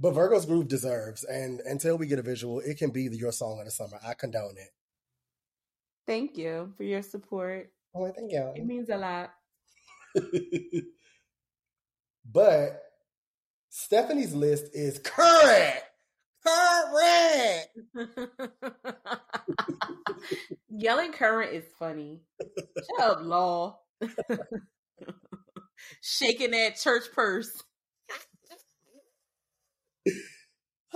But Virgo's Groove deserves, and until we get a visual, it can be your song of the summer. I condone it. Thank you for your support. Oh, I thank you. It means a lot. but Stephanie's list is current. Current. Yelling current is funny. Shut up, law. Shaking that church purse.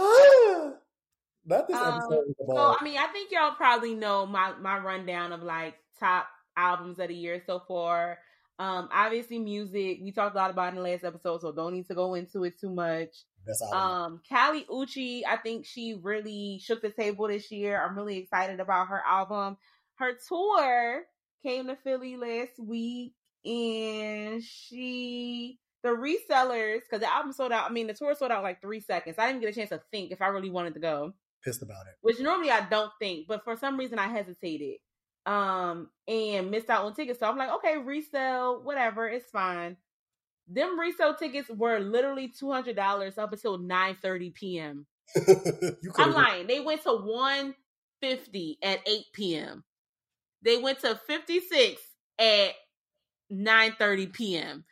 Not this Um, episode So. I mean, I think y'all probably know my my rundown of like top albums of the year so far. Um, obviously, music we talked a lot about in the last episode, so don't need to go into it too much. That's all. Um, Kali Uchis, I think she really shook the table this year. I'm really excited about her album. Her tour came to Philly last week, and she the resellers because the album sold out. I mean, the tour sold out like three seconds. I didn't get a chance to think if I really wanted to go Pissed about it. which normally I don't think, but for some reason I hesitated. Um, and missed out on tickets. So I'm like, okay, resell, whatever, it's fine. Them resale tickets were literally two hundred dollars up until nine thirty p.m. I'm lying. They went to one fifty at eight p.m. They went to fifty six at nine thirty p.m.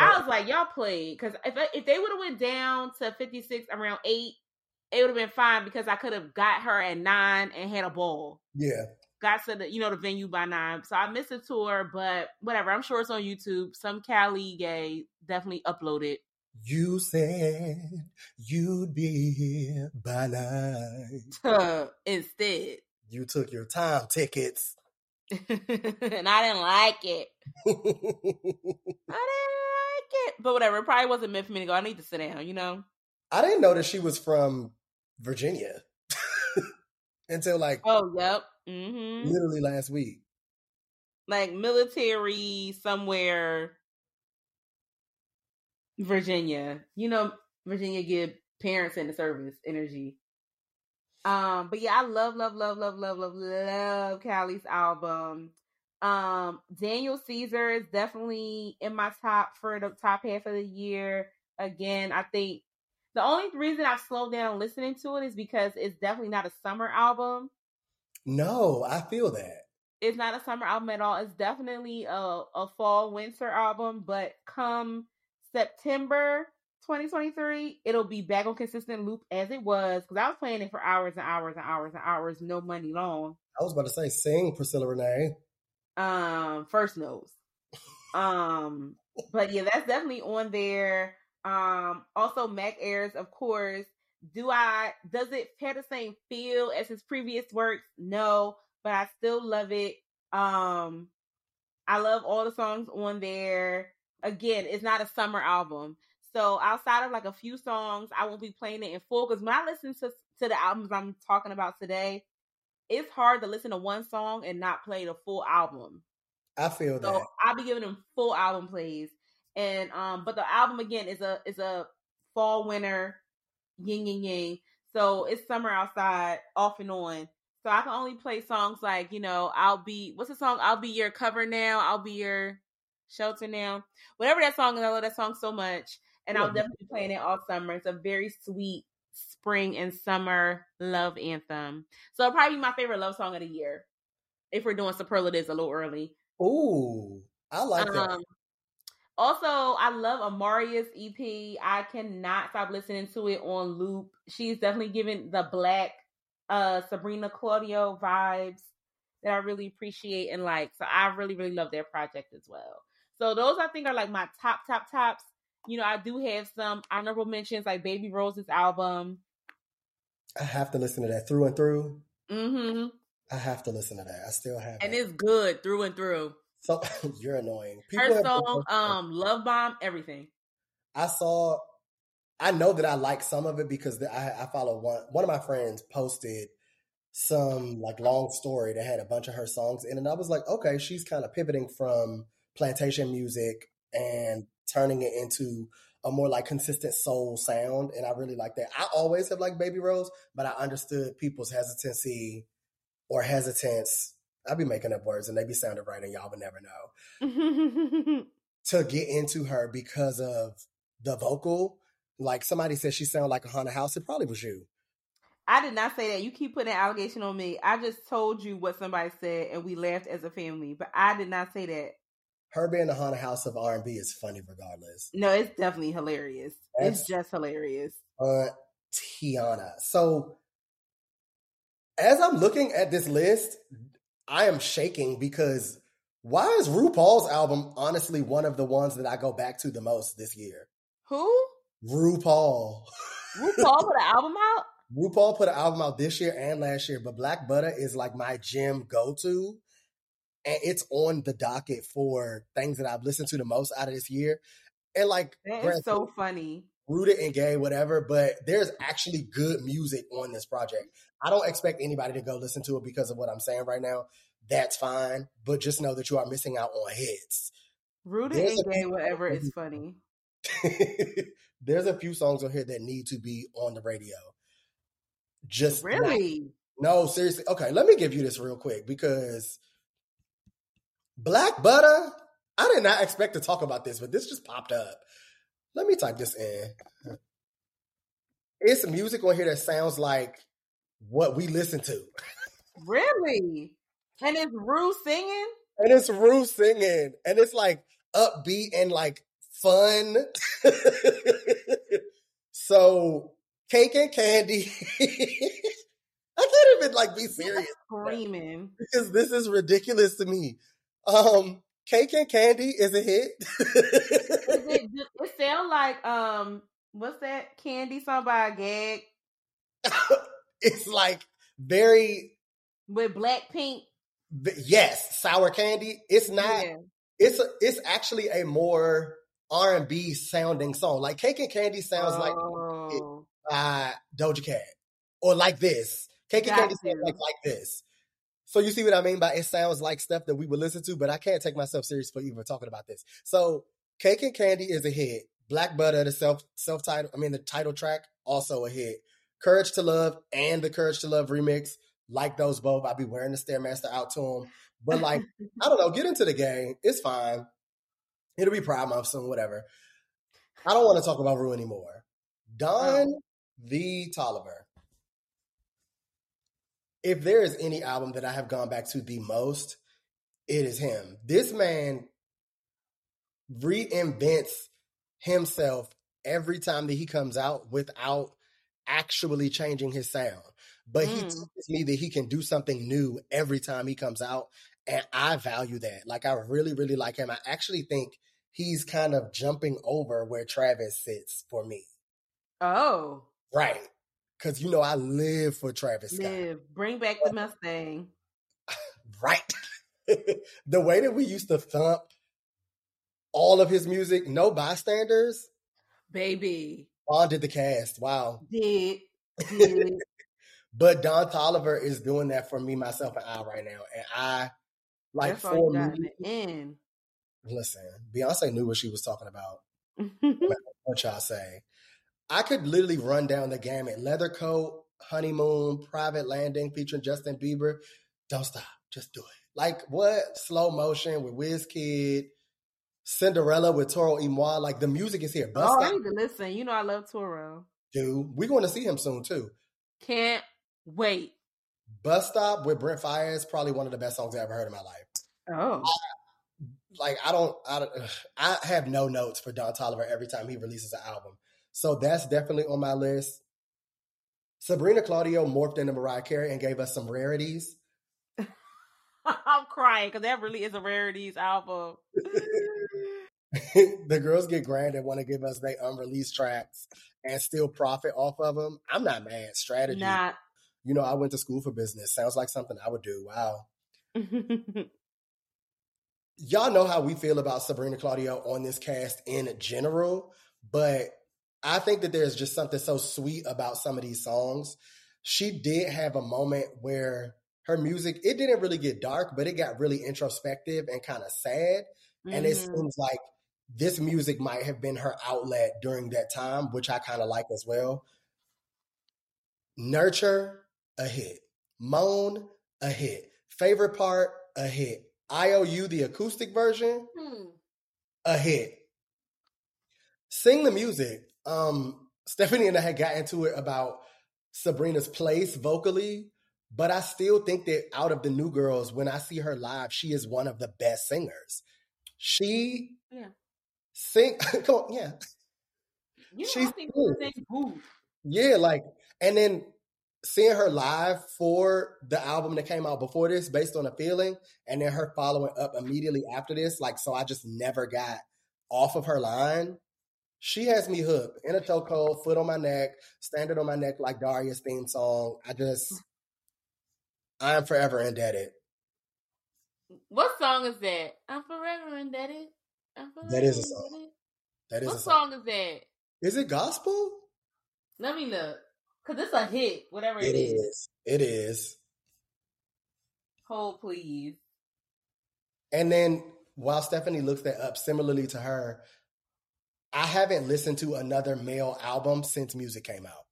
I was like, y'all played because if if they would have went down to fifty six around eight, it would have been fine because I could have got her at nine and had a ball. Yeah. Got to the you know the venue by nine, so I missed the tour, but whatever. I'm sure it's on YouTube. Some Cali gay definitely uploaded. You said you'd be here by nine. instead, You took your time tickets. And I didn't like it. I didn't like it, but whatever. It probably wasn't meant for me to go. I need to sit down, you know. I didn't know that she was from Virginia until like Oh, yep. Mm-hmm. literally last week. Like military somewhere, Virginia. You know, Virginia give parents in the service energy. Um, but yeah, I love, love, love, love, love, love, love Kali's album. Um, Daniel Caesar is definitely in my top for the top half of the year. Again, I think the only reason I've slowed down listening to it is because it's definitely not a summer album. No, I feel that. It's not a summer album at all. It's definitely a, a fall winter album, but come September 2023, it'll be back on consistent loop as it was because I was playing it for hours and hours and hours and hours, no money long. I was about to say, sing Priscilla Renee. Um, first notes. Um, but yeah, that's definitely on there. Um, also Mac Ayres, of course. Do I does it have the same feel as his previous works? No, but I still love it. Um, I love all the songs on there. again, it's not a summer album. So outside of like a few songs, I won't be playing it in full because when I listen to to the albums I'm talking about today, it's hard to listen to one song and not play the full album. I feel So that. I'll be giving them full album plays. And um, but the album again is a is a fall winter yin yin yang. So it's summer outside, off and on. So I can only play songs like, you know, I'll be what's the song? I'll be your cover now, I'll be your shelter now. Whatever that song is, I love that song so much. And I'll definitely be playing it all summer. It's a very sweet spring and summer love anthem. So it'll probably be my favorite love song of the year. If we're doing superlatives a little early. Ooh, I like that. Um, also, I love Amaria's EP. I cannot stop listening to it on loop. She's definitely giving the black uh Sabrina Claudio vibes that I really appreciate and like. So I really, really love their project as well. So those I think are like my top, top, tops. You know, I do have some honorable mentions like Baby Rose's album. I have to listen to that through and through. hmm I have to listen to that. I still have And it. it's good through and through. So you're annoying. Her have song, um, Love Bomb, everything. I saw. I know that I like some of it because the, I, I follow one. One of my friends posted some like long story that had a bunch of her songs in, and I was like, okay, she's kind of pivoting from plantation music and turning it into a more like consistent soul sound, and I really like that. I always have liked Baby Rose, but I understood people's hesitancy or hesitance. I'd be making up words and they be sounding right, and y'all would never know to get into her because of the vocal. Like somebody said she sounded like a haunted house. It probably was you. I did not say that. You keep putting an allegation on me. I just told you what somebody said, and we laughed as a family. But I did not say that. Her being the haunted house of R and B is funny regardless. No, it's definitely hilarious. That's- it's just hilarious. Uh, Tiana. So as I'm looking at this list, I am shaking because why is RuPaul's album honestly one of the ones that I go back to the most this year? Who? RuPaul. RuPaul put an album out? RuPaul put an album out this year and last year, but Black Butter is like my gym go to. And it's on the docket for things that I've listened to the most out of this year. And like, granted, so funny. rooted and gay, whatever, but there's actually good music on this project. I don't expect anybody to go listen to it because of what I'm saying right now. That's fine, but just know that you are missing out on hits. Rooted There's and gay, few- whatever is funny. there's a few songs on here that need to be on the radio. Just not- Really? no, seriously. Okay, let me give you this real quick because Black Butter, I did not expect to talk about this, but this just popped up. Let me type this in. It's music on here that sounds like what we listen to. Really? And it's Rue singing? And it's Rue singing. And it's like upbeat and like fun. so cake and candy. I can't even like be serious. Screaming. because this is ridiculous to me. Um, cake and candy is a hit. It, it sound like, um, what's that candy song by gag it's like very with Blackpink? v- yes, sour candy. It's not. Yeah. It's a, it's actually a more R and B sounding song. Like cake and candy sounds like Oh. uh, Doja Cat or like this. Cake and Got candy sounds like like this. So you see what I mean by it sounds like stuff that we would listen to, but I can't take myself serious for even talking about this. So Cake and Candy is a hit. Black Butter, the self self title, I mean the title track, also a hit. Courage to Love and the Courage to Love remix, like those both. I'll be wearing the Stairmaster out to them. But like, I don't know, get into the game. It's fine. It'll be Pride Month soon, whatever. I don't want to talk about Rue anymore. Oh. Don the Toliver. If there is any album that I have gone back to the most, it is him. This man reinvents himself every time that he comes out without actually changing his sound. But he Mm. teaches me that he can do something new every time he comes out. And I value that. Like, I really, really like him. I actually think he's kind of jumping over where Travis sits for me. Oh. Right. Because, you know, I live for Travis Scott. Live. Bring back the Mustang. Right. the way that we used to thump all of his music, no bystanders. Baby. Bonded the cast. Wow. Did. Did. But Don Toliver is doing that for me, myself, and I right now. And I like That's for me. in Listen, Beyonce knew what she was talking about. What y'all say? I could literally run down the gamut. Leather coat, honeymoon, private landing featuring Justin Bieber. Don't stop. Just do it. Like what? Slow motion with Wizkid. Cinderella with Toro y Moi. Like the music is here. Bust oh, I need to listen. You know I love Toro. dude. We're going to see him soon too. Can't wait. Bus Stop with Brent Faiyaz is probably one of the best songs I ever heard in my life. Oh. like I don't, I don't, I have no notes for Don Toliver every time he releases an album. So that's definitely on my list. Sabrina Claudio morphed into Mariah Carey and gave us some rarities. I'm crying because that really is a rarities album. the girls get grand and want to give us their unreleased tracks and still profit off of them. I'm not mad. Strategy. Not. You know, I went to school for business. Sounds like something I would do. Wow. y'all know how we feel about Sabrina Claudio on this cast in general, but I think that there's just something so sweet about some of these songs. She did have a moment where her music, it didn't really get dark, but it got really introspective and kind of sad. And it Mhm. seems like this music might have been her outlet during that time, which I kind of like as well. Nurture, a hit. Moan, a hit. Favorite part, a hit. IOU, the acoustic version, Hmm. a hit. Sing the music. Um, Stephanie and I had got into it about Sabrina's place vocally, but I still think that out of the new girls, when I see her live, she is one of the best singers. She Yeah. sing come on, yeah. You know, She's cool. Yeah, like, and then seeing her live for the album that came out before this, based on a feeling, and then her following up immediately after this, like, so I just never got off of her line. She has me hooked in a chokehold, foot on my neck, standard on my neck, like Daria's theme song. I just, I am forever indebted. What song is that? I'm forever indebted. I'm forever That is a song. indebted. That is What a song. song is that? Is it gospel? Let me look. Cause it's a hit, whatever It it is. is. It is. Hold please. And then while Stephanie looks that up, similarly to her, I haven't listened to another male album since music came out.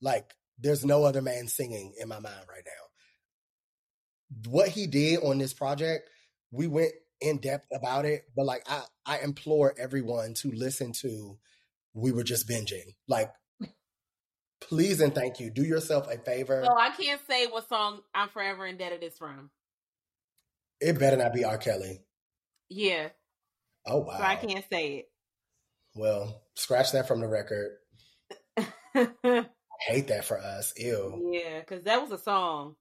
Like, there's no other man singing in my mind right now. What he did on this project, we went in depth about it, but like I, I implore everyone to listen to We Were Just Binging. Like, please and thank you. Do yourself a favor. So I can't say what song I'm forever indebted is from. It better not be R. Kelly. Yeah. Oh wow. So I can't say Well, scratch that from the record. I hate that for us. Ew. yeah, because that was a song.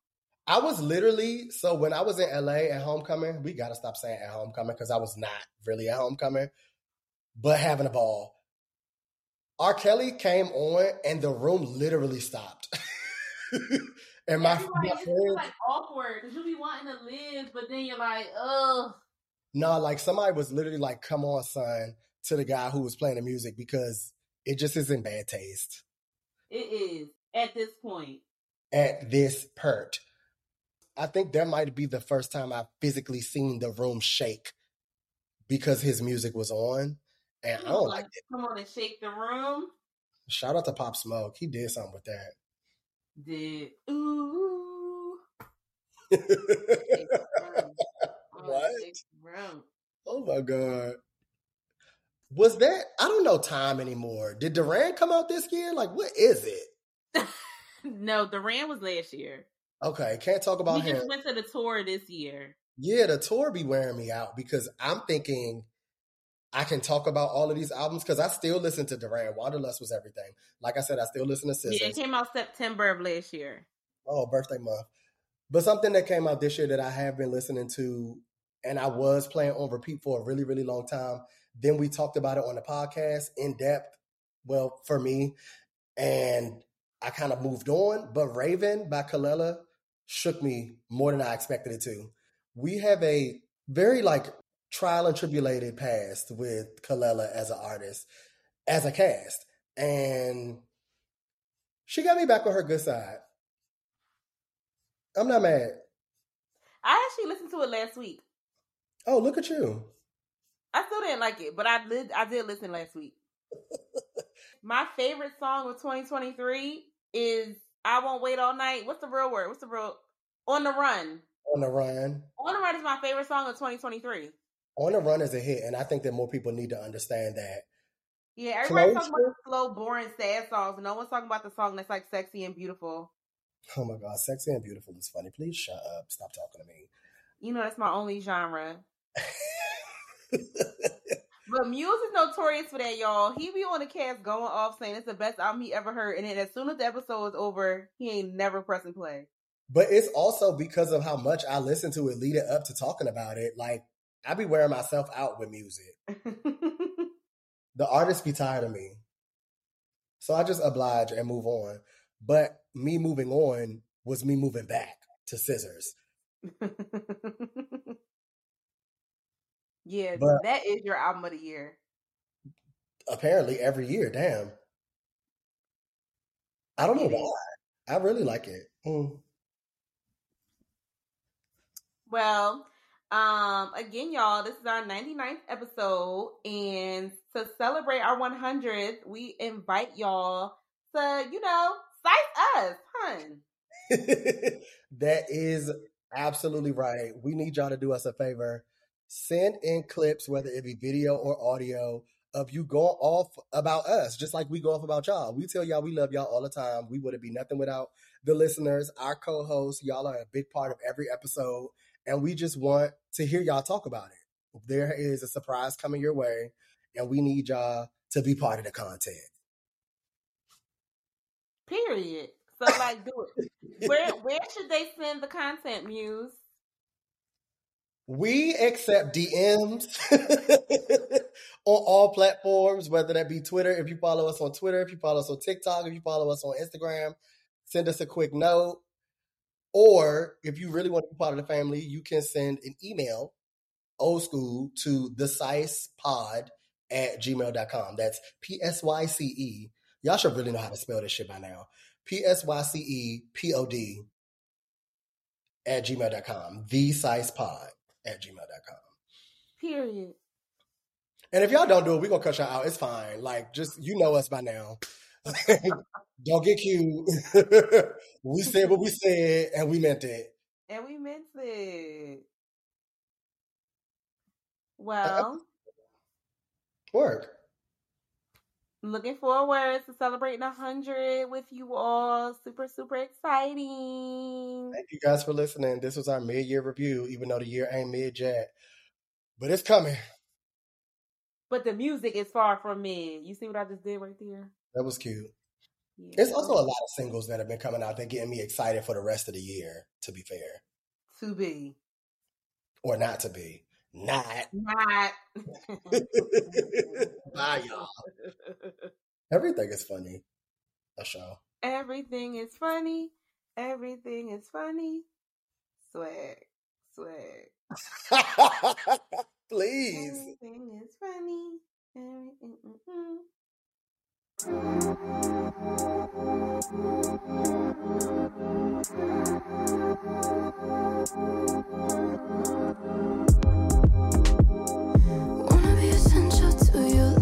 I was literally so when I was in LA at homecoming, we gotta stop saying at homecoming because I was not really at homecoming, but having a ball. R. Kelly came on and the room literally stopped. and my, Everybody, my it's friends, like awkward because you be wanting to live, but then you're like, ugh. no, like somebody was literally like, "Come on, son," to the guy who was playing the music because it just is in bad taste It is at this point. at this pert. I think that might be the first time I've physically seen the room shake because his music was on. And I don't like it. Come on and shake the room. Shout out to Pop Smoke. He did something with that. Did ooh. oh. Oh, What? room. my God. Was that, I don't know time anymore. Did Duran come out this year? Like, what is it? no, Duran was last year. Okay, can't talk about he him. just went to the tour this year. Yeah, the tour be wearing me out because I'm thinking I can talk about all of these albums because I still listen to Duran. Wanderlust was everything. Like I said, I still listen to Yeah, Scissors. it came out September of last year. Oh, birthday month. But something that came out this year that I have been listening to and I was playing on repeat for a really, really long time. Then we talked about it on the podcast in depth. Well, for me. And I kind of moved on. But Raven by Kelela shook me more than I expected it to. We have a very like trial and tribulated past with Kelela as an artist, as a cast, and she got me back on her good side. I'm not mad. I actually listened to it last week. Oh, look at you. I still didn't like it, but I did. I did listen last week. My favorite song of 2023 is "I Won't Wait All Night." What's the real word? What's the real? On the Run. On the Run. On the Run is my favorite song of 2023. On the Run is a hit, and I think that more people need to understand that. Yeah, everybody's talking about the slow, boring, sad songs. No one's talking about the song that's like sexy and beautiful. Oh my God, sexy and beautiful is funny. Please shut up. Stop talking to me. You know, that's my only genre. But Muse is notorious for that, y'all. He be on the cast going off saying it's the best album he ever heard, and then as soon as the episode is over, he ain't never pressing play. But it's also because of how much I listen to it leading up to talking about it. Like I be wearing myself out with music. The artists be tired of me. So I just oblige and move on. But me moving on was me moving back to scissors. yeah, But- that is your album of the year. Apparently every year, damn. I don't know It is. why. I really like it. Mm. Well, um, again, y'all, this is our 99th episode, and to celebrate our 100th, we invite y'all to, you know, cite us, hun. that is absolutely right. We need y'all to do us a favor. Send in clips, whether it be video or audio, of you going off about us, just like we go off about y'all. We tell y'all we love y'all all the time. We wouldn't be nothing without the listeners, our co hosts. Y'all are a big part of every episode, and we just want to hear y'all talk about it. There is a surprise coming your way, and we need y'all to be part of the content. Period. So, like, do it. Where where should they send the content, Muse? We accept DMs on all platforms, whether that be Twitter. If you follow us on Twitter, if you follow us on TikTok, if you follow us on Instagram, send us a quick note. Or if you really want to be part of the family, you can send an email, old school, to the pod at gmail.com. That's P S Y C E. Y'all should really know how to spell this shit by now. P S Y C E P O D at gmail.com. The Psyce pod at gmail.com. Period. And if y'all don't do it, we're gonna cut y'all out. It's fine. Like, just you know us by now. don't get cute. we said what we said and we meant it. And we meant it. Uh, uh, well, Work. Looking forward to celebrating a hundred with you all. Super, super exciting. Thank you guys for listening. This was our mid year review, even though the year ain't mid yet. But it's coming. But the music is far from mid. You see what I just did right there? That was cute. Yeah. It's also a lot of singles that have been coming out that getting me excited for the rest of the year, to be fair. to be. Or not to be. Not. Not. Bye, y'all. Everything is funny. A show. Everything is funny. Everything is funny. Swag. Swag. Please. Everything is funny. Everything. Mm-mm. Wanna be essential to you